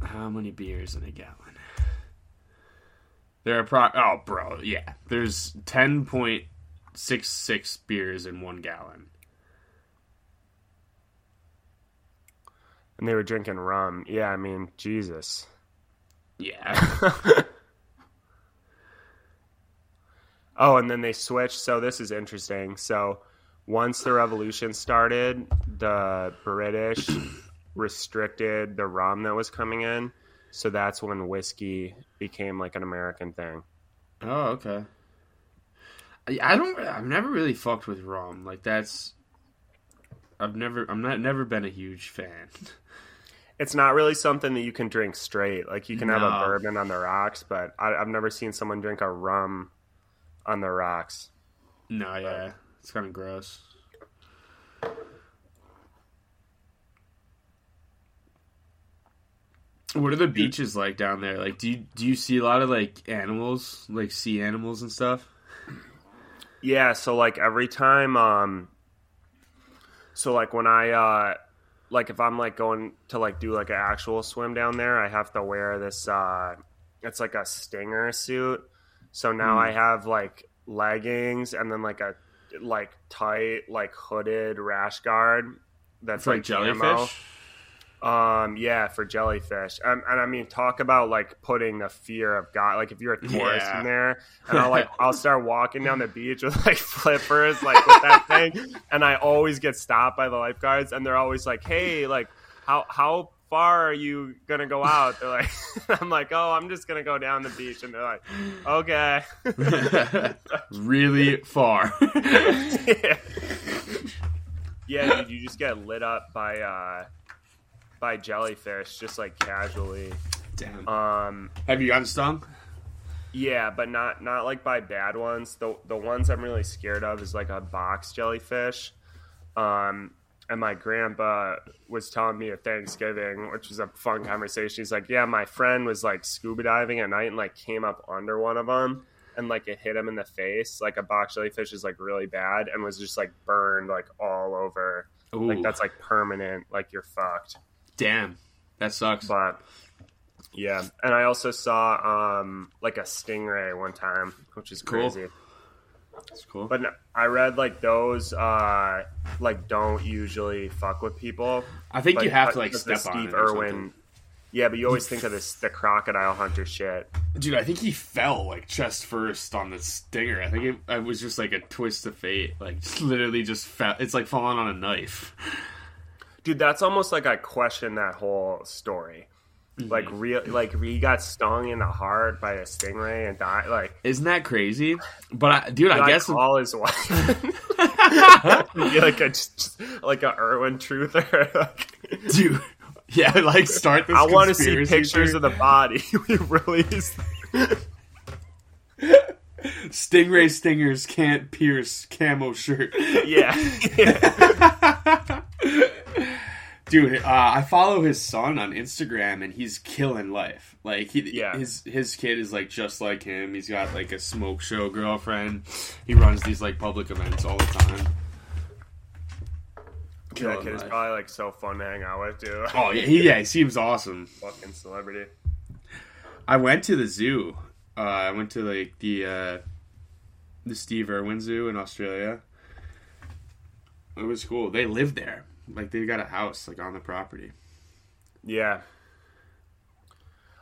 How many beers in a gallon? There are pro. Oh, bro, yeah. There's ten point six six beers in one gallon. and they were drinking rum. Yeah, I mean, Jesus. Yeah. (laughs) Oh, and then they switched. So this is interesting. So once the revolution started, the British (coughs) restricted the rum that was coming in. So that's when whiskey became like an American thing. oh, okay. I, I don't. I've never really fucked with rum. Like that's. I've never. I'm not. Never been a huge fan. (laughs) It's not really something that you can drink straight. Like you can have a bourbon on the rocks, but I, I've never seen someone drink a rum on the rocks. No, yeah, it's kind of gross. What are the beaches like down there? Like, do you do you see a lot of like animals, like sea animals and stuff? Yeah, so like every time um so like when I uh like if I'm like going to like do like an actual swim down there, I have to wear this uh it's like a stinger suit. So now Hmm. I have like leggings and then like a like tight like hooded rash guard that's It's like like jellyfish. Um, yeah, for jellyfish. Um, and I mean, talk about like putting the fear of God. Like if you're a tourist Yeah. in there, and I'll like I'll start (laughs) walking down the beach with like flippers, like with that thing, and I always get stopped by the lifeguards, and they're always like, "Hey, like how how far are you gonna go out?" They're like, (laughs) "I'm like, oh, I'm just gonna go down the beach," and they're like, "Okay." (laughs) really far. yeah. yeah, dude, you just get lit up by uh by jellyfish just like casually. Damn. Um Have you gotten stung? yeah, but not not like by bad ones. The the ones I'm really scared of is like a box jellyfish. Um and my grandpa was telling me at Thanksgiving, which was a fun conversation. He's like, "Yeah, my friend was like scuba diving at night and like came up under one of them, and like it hit him in the face. Like a box jellyfish is like really bad, and was just like burned like all over. Ooh, Like that's like permanent. Like you're fucked." Damn. That sucks. But yeah, and I also saw um like a stingray one time, which is Cool. crazy. That's cool. But no, I read like those uh like don't usually fuck with people. I think But, you have to like step on Steve it Irwin. Yeah, but you always think of this the crocodile hunter shit. Dude, I think he fell like chest first on the stinger. I think it, it was just like a twist of fate. Like (laughs) literally just fell. It's like falling on a knife. Dude, that's almost like I question that whole story. Mm-hmm. Like real, like he got stung in the heart by a stingray and died. Like, Isn't that crazy? But I, dude, I guess his (laughs) wife. Be like a like a Irwin truther. (laughs) Like, dude. Yeah, like start this. I want to see pictures theory. of the body (laughs) we released. Stingray stingers can't pierce camo shirt. Yeah. Dude, uh, I follow his son on Instagram, and he's killing life. Like he, Yeah. his his kid is like just like him. He's got like a smoke show girlfriend. He runs these like public events all the time. that kid is probably like so fun to hang out with, too. Oh yeah, he, yeah, he seems awesome. Fucking celebrity. I went to the zoo. Uh, I went to like the uh, the Steve Irwin Zoo in Australia. It was cool. They live there. Like they got a house like on the property. Yeah.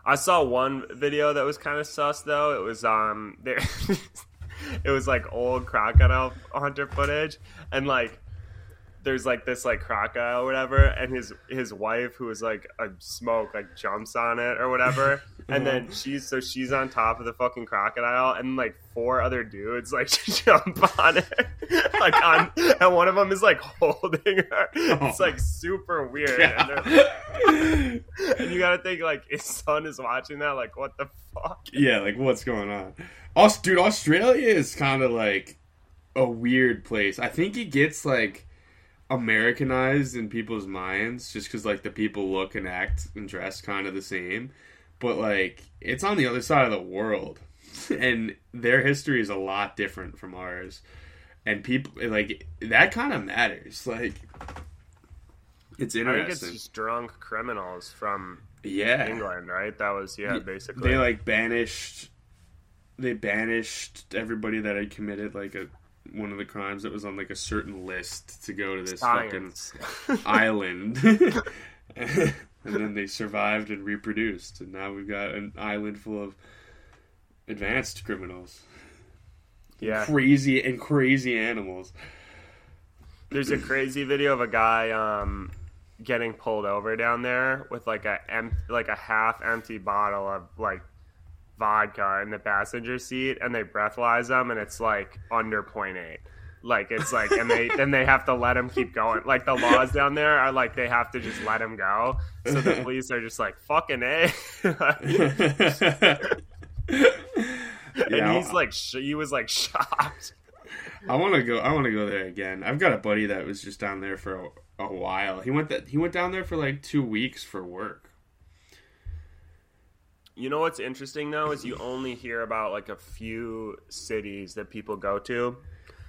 I saw one video that was kind of sus though. It was um (laughs) there it was like old crocodile hunter footage, and like there's like this like crocodile or whatever, and his his wife who is like a smoke like jumps on it or whatever, (laughs) and mm-hmm. then she's so she's on top of the fucking crocodile, and like four other dudes like (laughs) jump on it, like on, (laughs) and one of them is like holding her. Oh it's like super weird, and, (laughs) and you gotta think like his son is watching that, like what the fuck? yeah, like what's going on? Aus- dude, Australia is kind of like a weird place. I think it gets like Americanized in people's minds just because like the people look and act and dress kind of the same, but like it's on the other side of the world, (laughs) and their history is a lot different from ours, and people like that kind of matters. Like it's I think it's interesting. just drunk criminals from yeah, England, right? That was yeah, Yeah, basically. they like banished they banished everybody that had committed like a one of the crimes that was on like a certain list to go to this Science. fucking (laughs) island (laughs) and then they survived and reproduced and now we've got an island full of advanced criminals yeah. crazy and crazy animals There's a crazy video of a guy um, getting pulled over down there with like a em- like a half empty bottle of like vodka in the passenger seat, and they breathalyze him, and it's like under 0.8. Like it's like, and they then they have to let him keep going. Like the laws down there are like they have to just let him go. So the (laughs) police are just like fucking a. (laughs) and Yeah, he's like, sh- he was like shocked. I want to go. I want to go there again. I've got a buddy that was just down there for a, a while. He went that he went down there for like two weeks for work. You know what's interesting though is you only hear about like a few cities that people go to,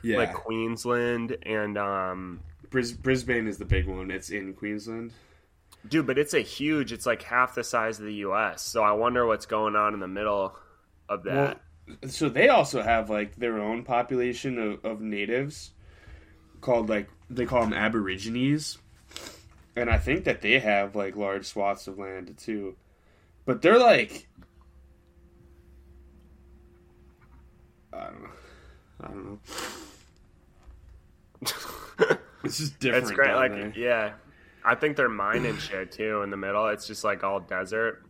Yeah, like Queensland and um, Bris- Brisbane is the big one. It's in Queensland. dude, but it's a huge. It's like half the size of the U.S. So I wonder what's going on in the middle of that. Well, so they also have like their own population of, of natives called like they call them Aborigines, and I think that they have like large swaths of land too. But they're like, I don't know, I don't know. It's just different. it's great. Like there. yeah, I think they're mining shit too in the middle. It's just like all desert.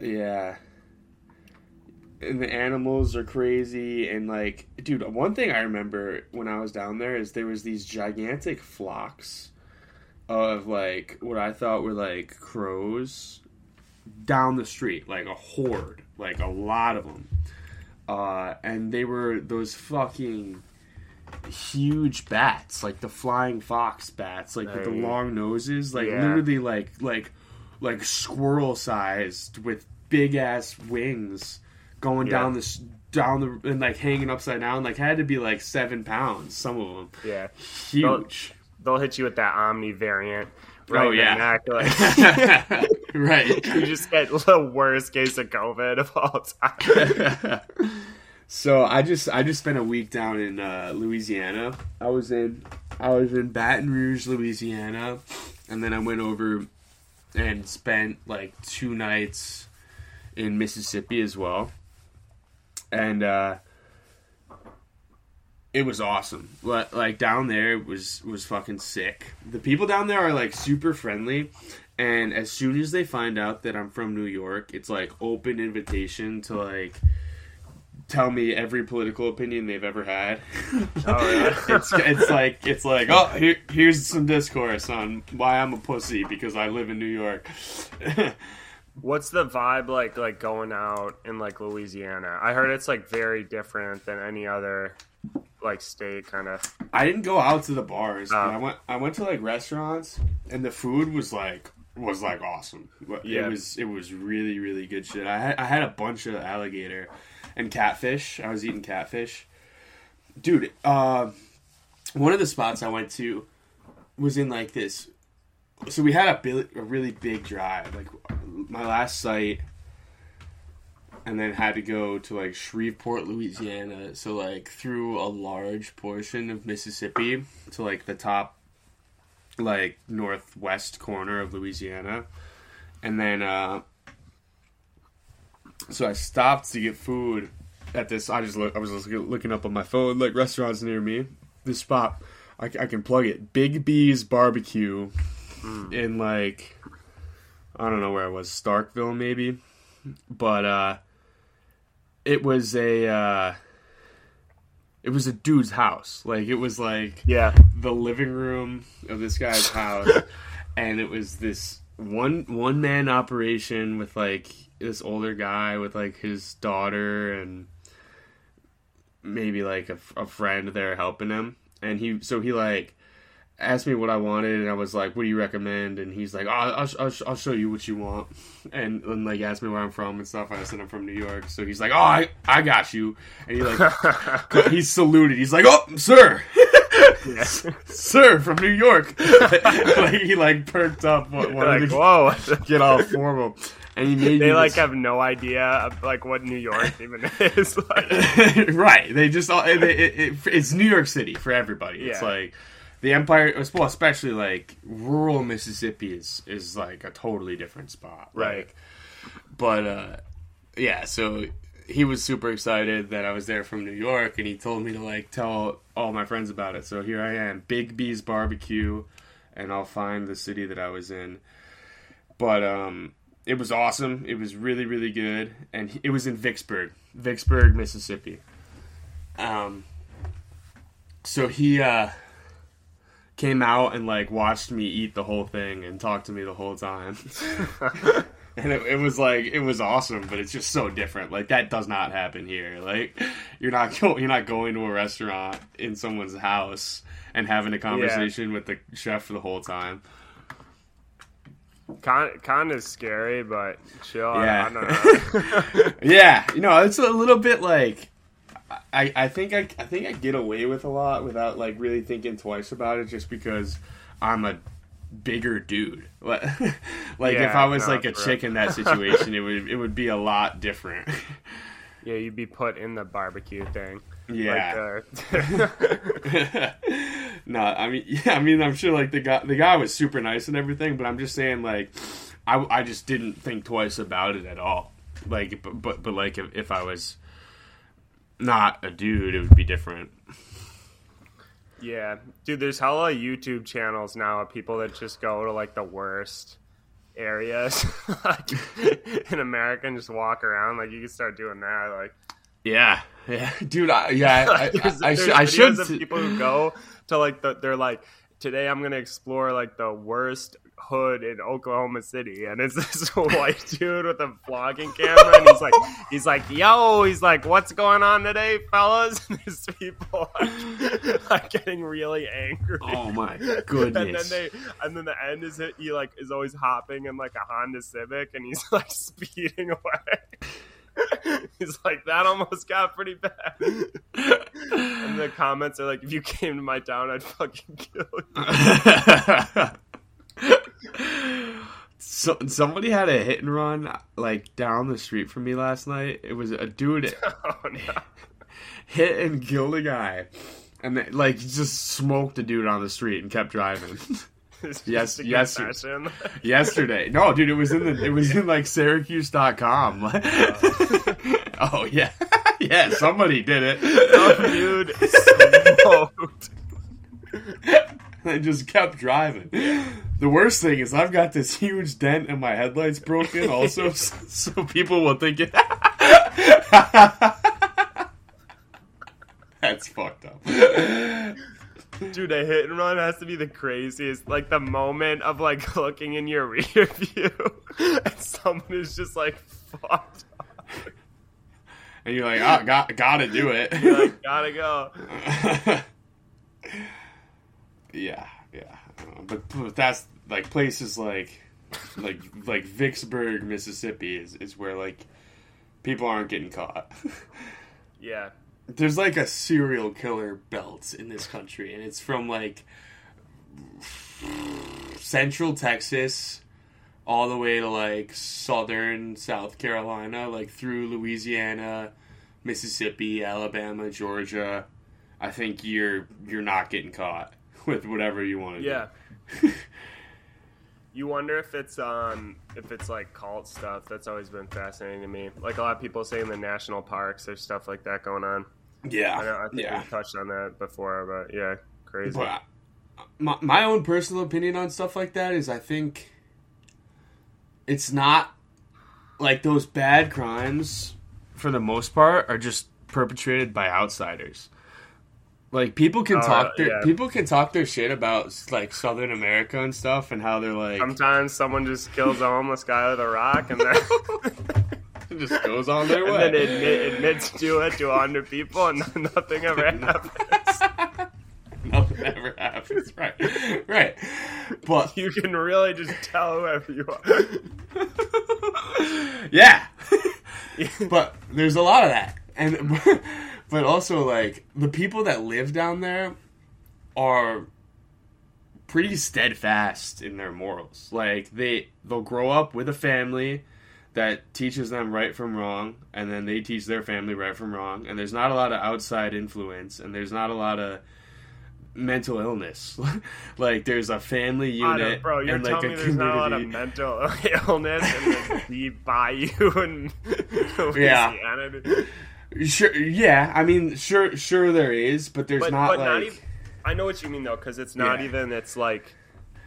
Yeah. And the animals are crazy and like dude, one thing I remember when I was down there is there was these gigantic flocks of like what I thought were like crows down the street, like a horde, like a lot of them. Uh, and they were those fucking huge bats, like the flying fox bats, like with the long noses, like Yeah. literally like like like squirrel sized with big ass wings going Yeah. down this down the and like hanging upside down like had to be like seven pounds some of them Yeah, huge they'll hit you with that Omni variant. Oh, right Oh, in the yeah. neck, like- (laughs) right (laughs) you just get the worst case of COVID of all (laughs) time. So I just I just spent a week down in uh, Louisiana. I was in I was in Baton Rouge, Louisiana, and then I went over and spent like two nights in Mississippi as well. And uh it was awesome. Like, like down there was was fucking sick. The people down there are like super friendly, and as soon as they find out that I'm from New York, it's like open invitation to like tell me every political opinion they've ever had. (laughs) Oh, yeah. it's it's like it's like oh here, here's some discourse on why I'm a pussy because I live in New York. (laughs) What's the vibe like like going out in like Louisiana? I heard it's like very different than any other like state kind of. I didn't go out to the bars. but Oh. I went I went to like restaurants and the food was like was like awesome. Yeah. It was it was really really good shit. I had I had a bunch of alligator and catfish. I was eating catfish. Dude, uh, one of the spots I went to was in like this so we had a, a really big drive. Like my last site and then had to go to like Shreveport, Louisiana. So like through a large portion of Mississippi to like the top like northwest corner of Louisiana. And then uh so I stopped to get food at this. I just look, I was just looking up on my phone like restaurants near me. This spot, I, I can plug it. Big B's Barbecue in like I don't know where I was, Starkville maybe, but uh, it was a uh, it was a dude's house. Like it was like Yeah. the living room of this guy's house, (laughs) and it was this one one man operation with like this older guy with like his daughter and maybe like a, a friend there helping him, and he so he like asked me what I wanted, and I was like, "What do you recommend?" And he's like, "Oh, I'll, I'll, I'll show you what you want," and, and like asked me where I'm from and stuff. I said I'm from New York, so he's like, "Oh, I, I got you," and he like (laughs) he saluted. He's like, "Oh, sir." (laughs) Sir from New York, (laughs) like he like perked up, wa- wanted like, whoa. get all formal, and he made they like this- have no idea of like what New York (laughs) even is. Like, (laughs) right. They just all it, it, it, it's New York City for everybody. It's Yeah. like the Empire, well, especially like rural Mississippi is is like a totally different spot. Right. Like, but uh, yeah, so he was super excited that I was there from New York, and he told me to like tell all my friends about it. So here I am, Big B's Barbecue, and I'll find the city that I was in. But um, it was awesome. It was really, really good, and it was in Vicksburg, Vicksburg, Mississippi. Um, so he uh came out and like watched me eat the whole thing and talked to me the whole time. (laughs) and it, it was like it was awesome, but it's just so different. Like that does not happen here. Like you're not go- you're not going to a restaurant in someone's house and having a conversation with the chef for the whole time. Kind kind of scary, but chill. Yeah. I, don't know. (laughs) yeah, you know, it's a little bit like I, I think I, I think I get away with a lot without like really thinking twice about it, just because I'm a bigger dude. (laughs) like like if I was no, like a chick in that situation, it would it would be a lot different. (laughs) yeah, you'd be put in the barbecue thing. Yeah. Uh, (laughs) no, I mean, (laughs) yeah, I mean, I'm sure like the guy, the guy was super nice and everything, but I'm just saying like, I, I just didn't think twice about it at all. Like, but but, but like if, if I was not a dude, it would be different. Yeah, dude, there's hella YouTube channels now of people that just go to like the worst areas (laughs) like, in America and just walk around. Like you can start doing that. Like, Yeah, yeah, (laughs) dude. I, yeah, I, I, (laughs) there's, I, there's should, I should. of people who go to like the, they're like today I'm gonna explore like the worst hood in Oklahoma City, and it's (laughs) this white dude with a vlogging camera, and he's like, he's like, yo, he's like, what's going on today, fellas? And these people are, like getting really angry. Oh my goodness! And then they, and then the end is. He like is always hopping in like a Honda Civic, and he's like speeding away. (laughs) he's like that almost got pretty bad. (laughs) and the comments are like, if you came to my town, I'd fucking kill you. (laughs) so, somebody had a hit and run like down the street from me last night. It was a dude Oh no. hit and killed a guy, and then, like just smoked a dude on the street and kept driving. Yes, yes. Yesterday, no, dude, it was in the it was in like Syracuse.com. (laughs) (laughs) oh yeah, (laughs) yeah, somebody did it. Some dude smoked. I just kept driving. The worst thing is I've got this huge dent in my headlights broken also, so, so people will think it. That's fucked up. (laughs) Dude, a hit and run has to be the craziest. Like the moment of like (laughs) looking in your (laughs) rear view, and someone is just like fucked. up. And you're like, oh, got, gotta do it. You're like, gotta go. yeah, yeah. But, but that's like places like like like Vicksburg, Mississippi is, is where like people aren't getting caught. Yeah. There's like a serial killer belt in this country, and it's from like central Texas all the way to like southern South Carolina, like through Louisiana, Mississippi, Alabama, Georgia. I think you're you're not getting caught (laughs) with whatever you want to do. Yeah. do. (laughs) You wonder if it's um if it's like cult stuff. That's always been fascinating to me. Like a lot of people say in the national parks, there's stuff like that going on. Yeah, I, know, I think yeah. we touched on that before, but yeah, crazy. But I- my, my own personal opinion on stuff like that is I think it's not like those bad crimes for the most part are just perpetrated by outsiders. Like people can Oh, talk their yeah. people can talk their shit about like Southern America and stuff and how they're like Sometimes someone just kills a homeless guy with a rock and (laughs) (laughs) (laughs) just goes on their and then admit, admits to it to a hundred people and (laughs) nothing ever (laughs) happens. Nothing ever happens. Right. Right. But You can really just tell whoever you are. yeah. but there's a lot of that. And but also like the people that live down there are pretty steadfast in their morals. Like they they'll grow up with a family that teaches them right from wrong and then they teach their family right from wrong and there's not a lot of outside influence and there's not a lot of mental illness (laughs) like there's a family unit bro, you're and like telling a me there's not a lot of mental (laughs) illness in the deep bayou in Yeah. Louisiana. dude. Sure, yeah. I mean, sure, sure there is, but there's But, not but like not even. I know what you mean though, because it's not Yeah. even. It's like.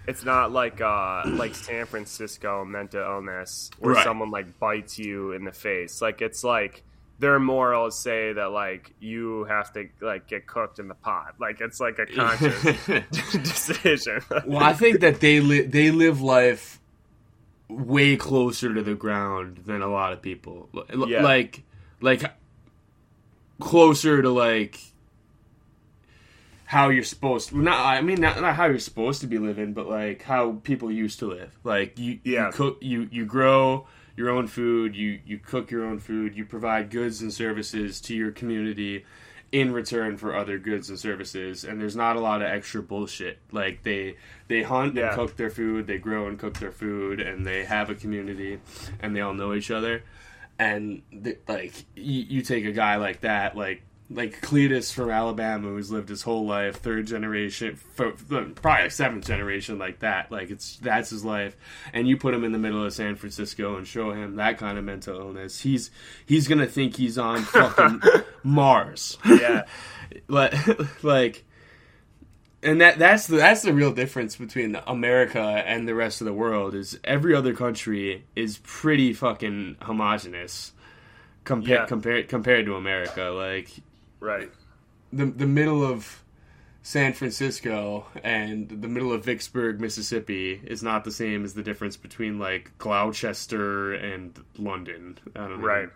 It's not like uh like San Francisco mental illness where Right. someone like bites you in the face. Like it's like their morals say that like you have to like get cooked in the pot. Like it's like a conscious (laughs) (laughs) decision. well, I think that they li- they live life way closer to the ground than a lot of people. L- Yeah. Like, like closer to like how you're supposed to. Not, I mean, not, not how you're supposed to be living, but like how people used to live. Like you, Yeah. you cook, you you grow your own food, you you cook your own food, you provide goods and services to your community in return for other goods and services and there's not a lot of extra bullshit like they they hunt Yeah. and cook their food they grow and cook their food and they have a community and they all know each other and like you, you take a guy like that like like Cletus from Alabama who's lived his whole life third generation probably seventh generation like that like it's that's his life and you put him in the middle of San Francisco and show him that kind of mental illness he's he's gonna think he's on (laughs) fucking Mars yeah. (laughs) like (laughs) like and that that's the that's the real difference between America and the rest of the world is every other country is pretty fucking homogenous compared Yeah. compared compared to America like Right. the the middle of San Francisco and the middle of Vicksburg, Mississippi is not the same as the difference between like Gloucester and London. I don't know. Right.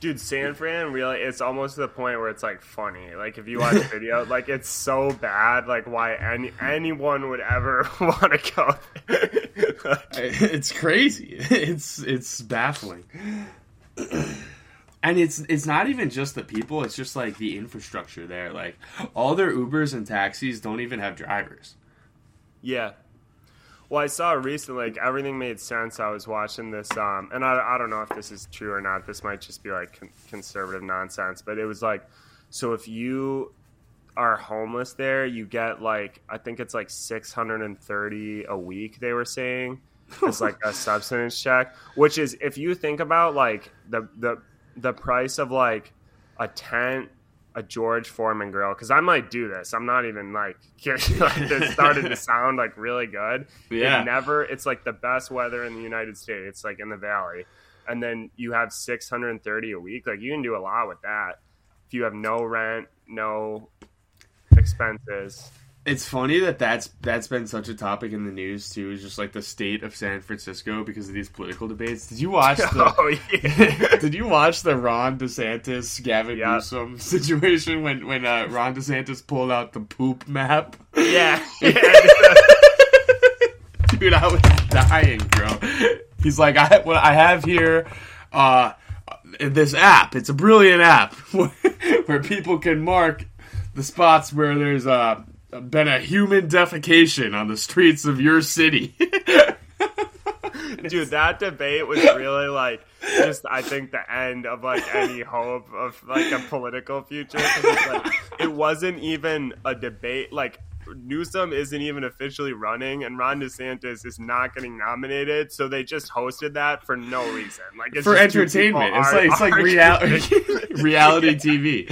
Dude, San Fran really it's almost to the point where it's like funny. Like if you watch a (laughs) video, like it's so bad, like why any anyone would ever (laughs) want to go there. (laughs) It's crazy. It's it's baffling. (clears throat) And it's it's not even just the people, it's just like the infrastructure there. Like all their Ubers and taxis don't even have drivers. yeah. Well, I saw recently, like everything made sense. I was watching this, um, and I, I don't know if this is true or not. This might just be like con- conservative nonsense, but it was like, so if you are homeless there, you get like I think it's like six hundred and thirty a week. They were saying it's like a (laughs) subsistence check, which is if you think about like the the the price of like a tent, a George Foreman grill, because I might do this. I'm not even like (laughs) kidding. like this (laughs) started to sound like really good. Yeah. It never. It's like the best weather in the United States, It's like in the valley, and then you have 630 a week. Like you can do a lot with that if you have no rent, no expenses. It's funny that that's that's been such a topic in the news too. Is just like the state of San Francisco because of these political debates. Did you watch the? (laughs) oh yeah. (laughs) Did you watch the Ron DeSantis Gavin Yeah. Newsom (laughs) situation when when uh, Ron DeSantis pulled out the poop map? yeah. yeah. Dude, I was dying, bro. He's like, I what I have here, uh, this app. It's a brilliant app where people can mark the spots where there's uh, been a human defecation on the streets of your city. Dude, (laughs) that debate was really like just I think the end of like any hope of like a political future. like it wasn't even a debate. Like Newsom isn't even officially running, and Ron DeSantis is not getting nominated, so they just hosted that for no reason, like it's for entertainment. It's like it's like (laughs) reality (laughs) reality TV.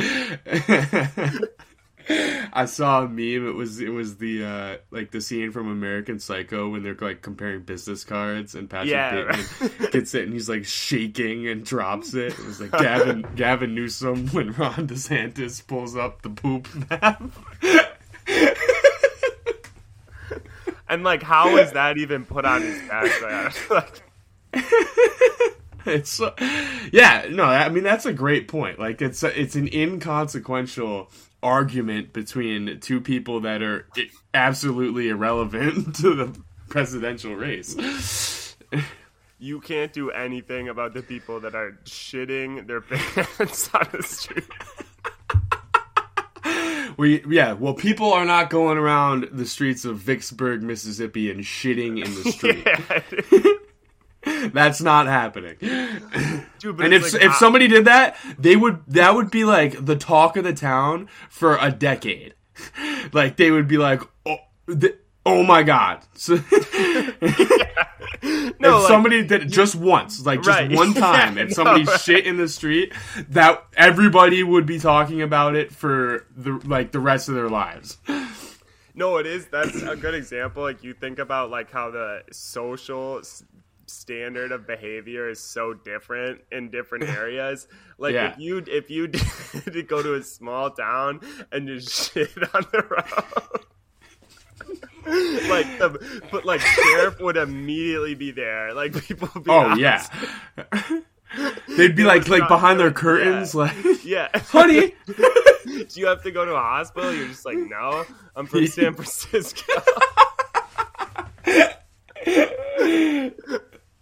I saw a meme. It was it was the uh, like the scene from American Psycho when they're like comparing business cards, and Patrick Yeah, Bateman (laughs) gets it, and he's like shaking and drops it. It was like Gavin (laughs) Gavin Newsom when Ron DeSantis pulls up the poop map. and like, how is that even put on his back? Like, it's so, yeah no i mean that's a great point like it's it's an inconsequential argument between two people that are absolutely irrelevant (laughs) to the presidential race (laughs) you can't do anything about the people that are shitting their (laughs) pants on the street. we yeah well people are not going around the streets of vicksburg mississippi and shitting in the street Yeah. (laughs) that's not happening (laughs) Dude, and if like, if somebody did that, they would that would be like the talk of the town for a decade. (laughs) like they would be like, oh, th- oh my god. So, if No, like, somebody did it just once, like just Right. one time, Yeah, if somebody no. shit in the street, that everybody would be talking about it for the like the rest of their lives. No, it is. That's a good example. Like you think about like how the social standard of behavior is so different in different (laughs) areas. Like Yeah. if you if you (laughs) did go to a small town and just (laughs) shit on the road. like the but like sheriff would immediately be there. Like people would be Oh honest. yeah. They'd be like like not behind their curtains, Yeah. like Yeah. honey. Do you have to go to a hospital? You're just like, no, I'm from San Francisco.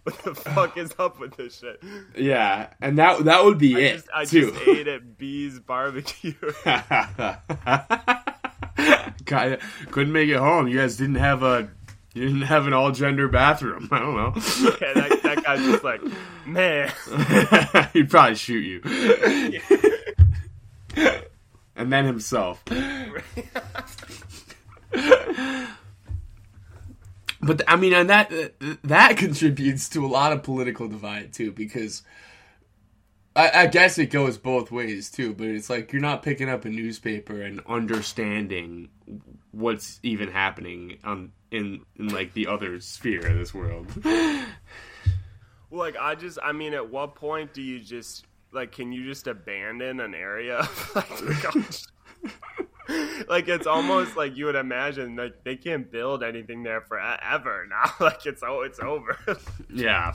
What the fuck is up with this shit? Yeah, and that that would be I it just, I too. just ate at B's barbecue. (laughs) God, couldn't make it home. You guys didn't have a you didn't have an all gender bathroom. (laughs) I don't know. yeah, that, that guy's just like, man. (laughs) He'd probably shoot you. and then himself. But I mean, and that that contributes to a lot of political divide too, because I, I guess it goes both ways too. But it's like you're not picking up a newspaper and understanding what's even happening on in in like the other sphere of this world. (laughs) Well, like, I just, I mean, at what point do you just, like, can you just abandon an area? (laughs) like, (laughs) (laughs) like, it's almost like you would imagine, like, they can't build anything there forever now. (laughs) Like, it's, oh, it's over. (laughs) Yeah,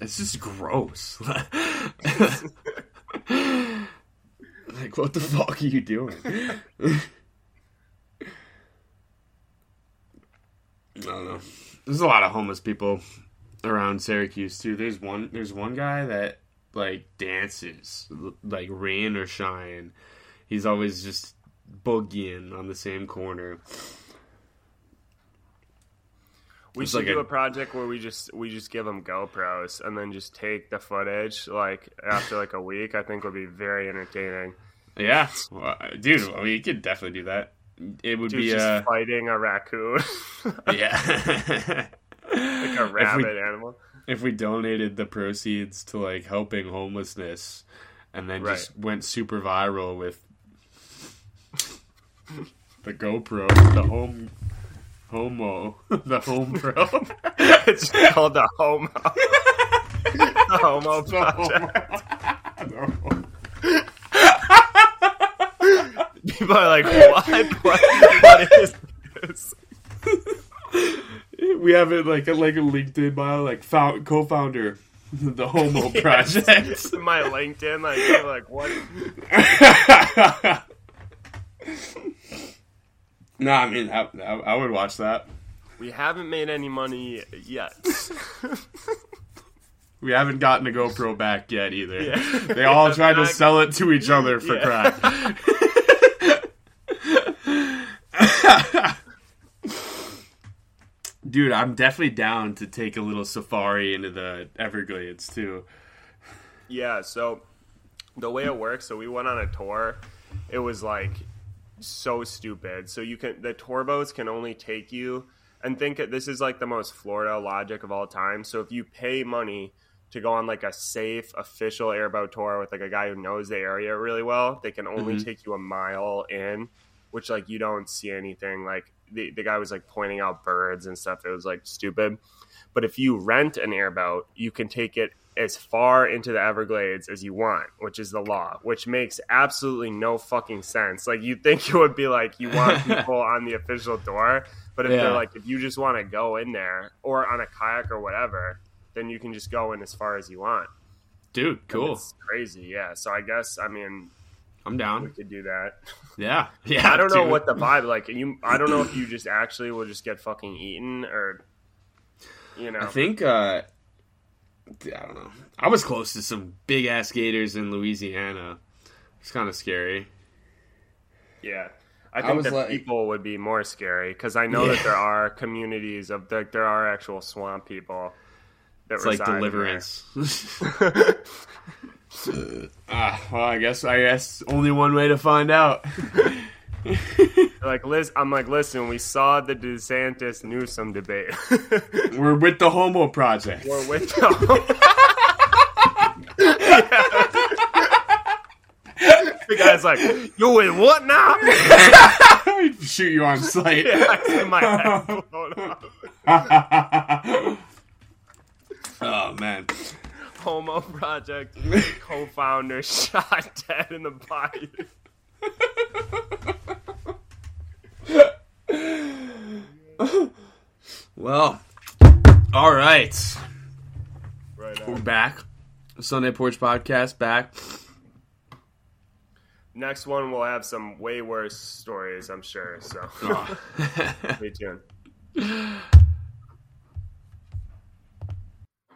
it's just gross. like, what the fuck are you doing? I don't know. There's a lot of homeless people around Syracuse too. There's one. There's one guy that like dances like rain or shine. He's always just boogieing on the same corner. We It's should like do a- a project where we just we just give them GoPros and then just take the footage like after like a week. I think would be very entertaining. Yeah, well, dude. I mean, you could definitely do that. It would Dude be just uh, fighting a raccoon, (laughs) yeah. like a (laughs) If we- rabbit animal. if we donated the proceeds to like helping homelessness and then just went super viral with (laughs) the GoPro, the home homo, the home pro. (laughs) it's called the Homo. the Homo (laughs) Project. People are like, what? What, what is this? we have it like a like a LinkedIn bio, like found, co-founder, the Homo Project. My LinkedIn, like, like, what? No, I mean, I, I, I would watch that. We haven't made any money yet. (laughs) We haven't gotten a GoPro back yet either. Yeah. They all Yeah, tried to back- sell it to each other for Yeah. crack. (laughs) Dude, I'm definitely down to take a little safari into the Everglades too. Yeah, so the way it works, so we went on a tour. It was like so stupid. So you can the tour boats can only take you and think it- this is like the most Florida logic of all time. So if you pay money to go on like a safe official airboat tour with like a guy who knows the area really well, they can only Mhm. take you a mile in, which like you don't see anything. Like the the guy was like pointing out birds and stuff. It was like stupid. But if you rent an airboat, you can take it as far into the Everglades as you want, which is the law, which makes absolutely no fucking sense. Like you'd think it would be like you want (laughs) people on the official door, but if Yeah. they're like if you just want to go in there or on a kayak or whatever, then you can just go in as far as you want. Dude, cool. It's crazy, yeah. So I guess I mean I'm down. we could do that. Yeah. (laughs) Yeah. I don't know what the vibe like. You, I don't know if you just actually will just get fucking eaten or, you know. I think uh I don't know. I was close to some big ass gators in Louisiana. It's kind of scary. Yeah. I I think was that like- people would be more scary because I know that there are communities of like there are actual swamp people. That It's like deliverance. (laughs) (laughs) (laughs) ah, well, I guess I guess only one way to find out. (laughs) like Liz, I'm like, listen, we saw the DeSantis Newsom debate. (laughs) We're with the Homo Project. We're with them. the guy's like, you with what now? I'd shoot you on sight. Yeah, my head oh man. Homo Project (laughs) co-founder shot dead in the body. Well, all right. Right We're back. Sunday Porch Podcast back. Next one we'll have some way worse stories, I'm sure. So Oh. (laughs) stay tuned. (laughs)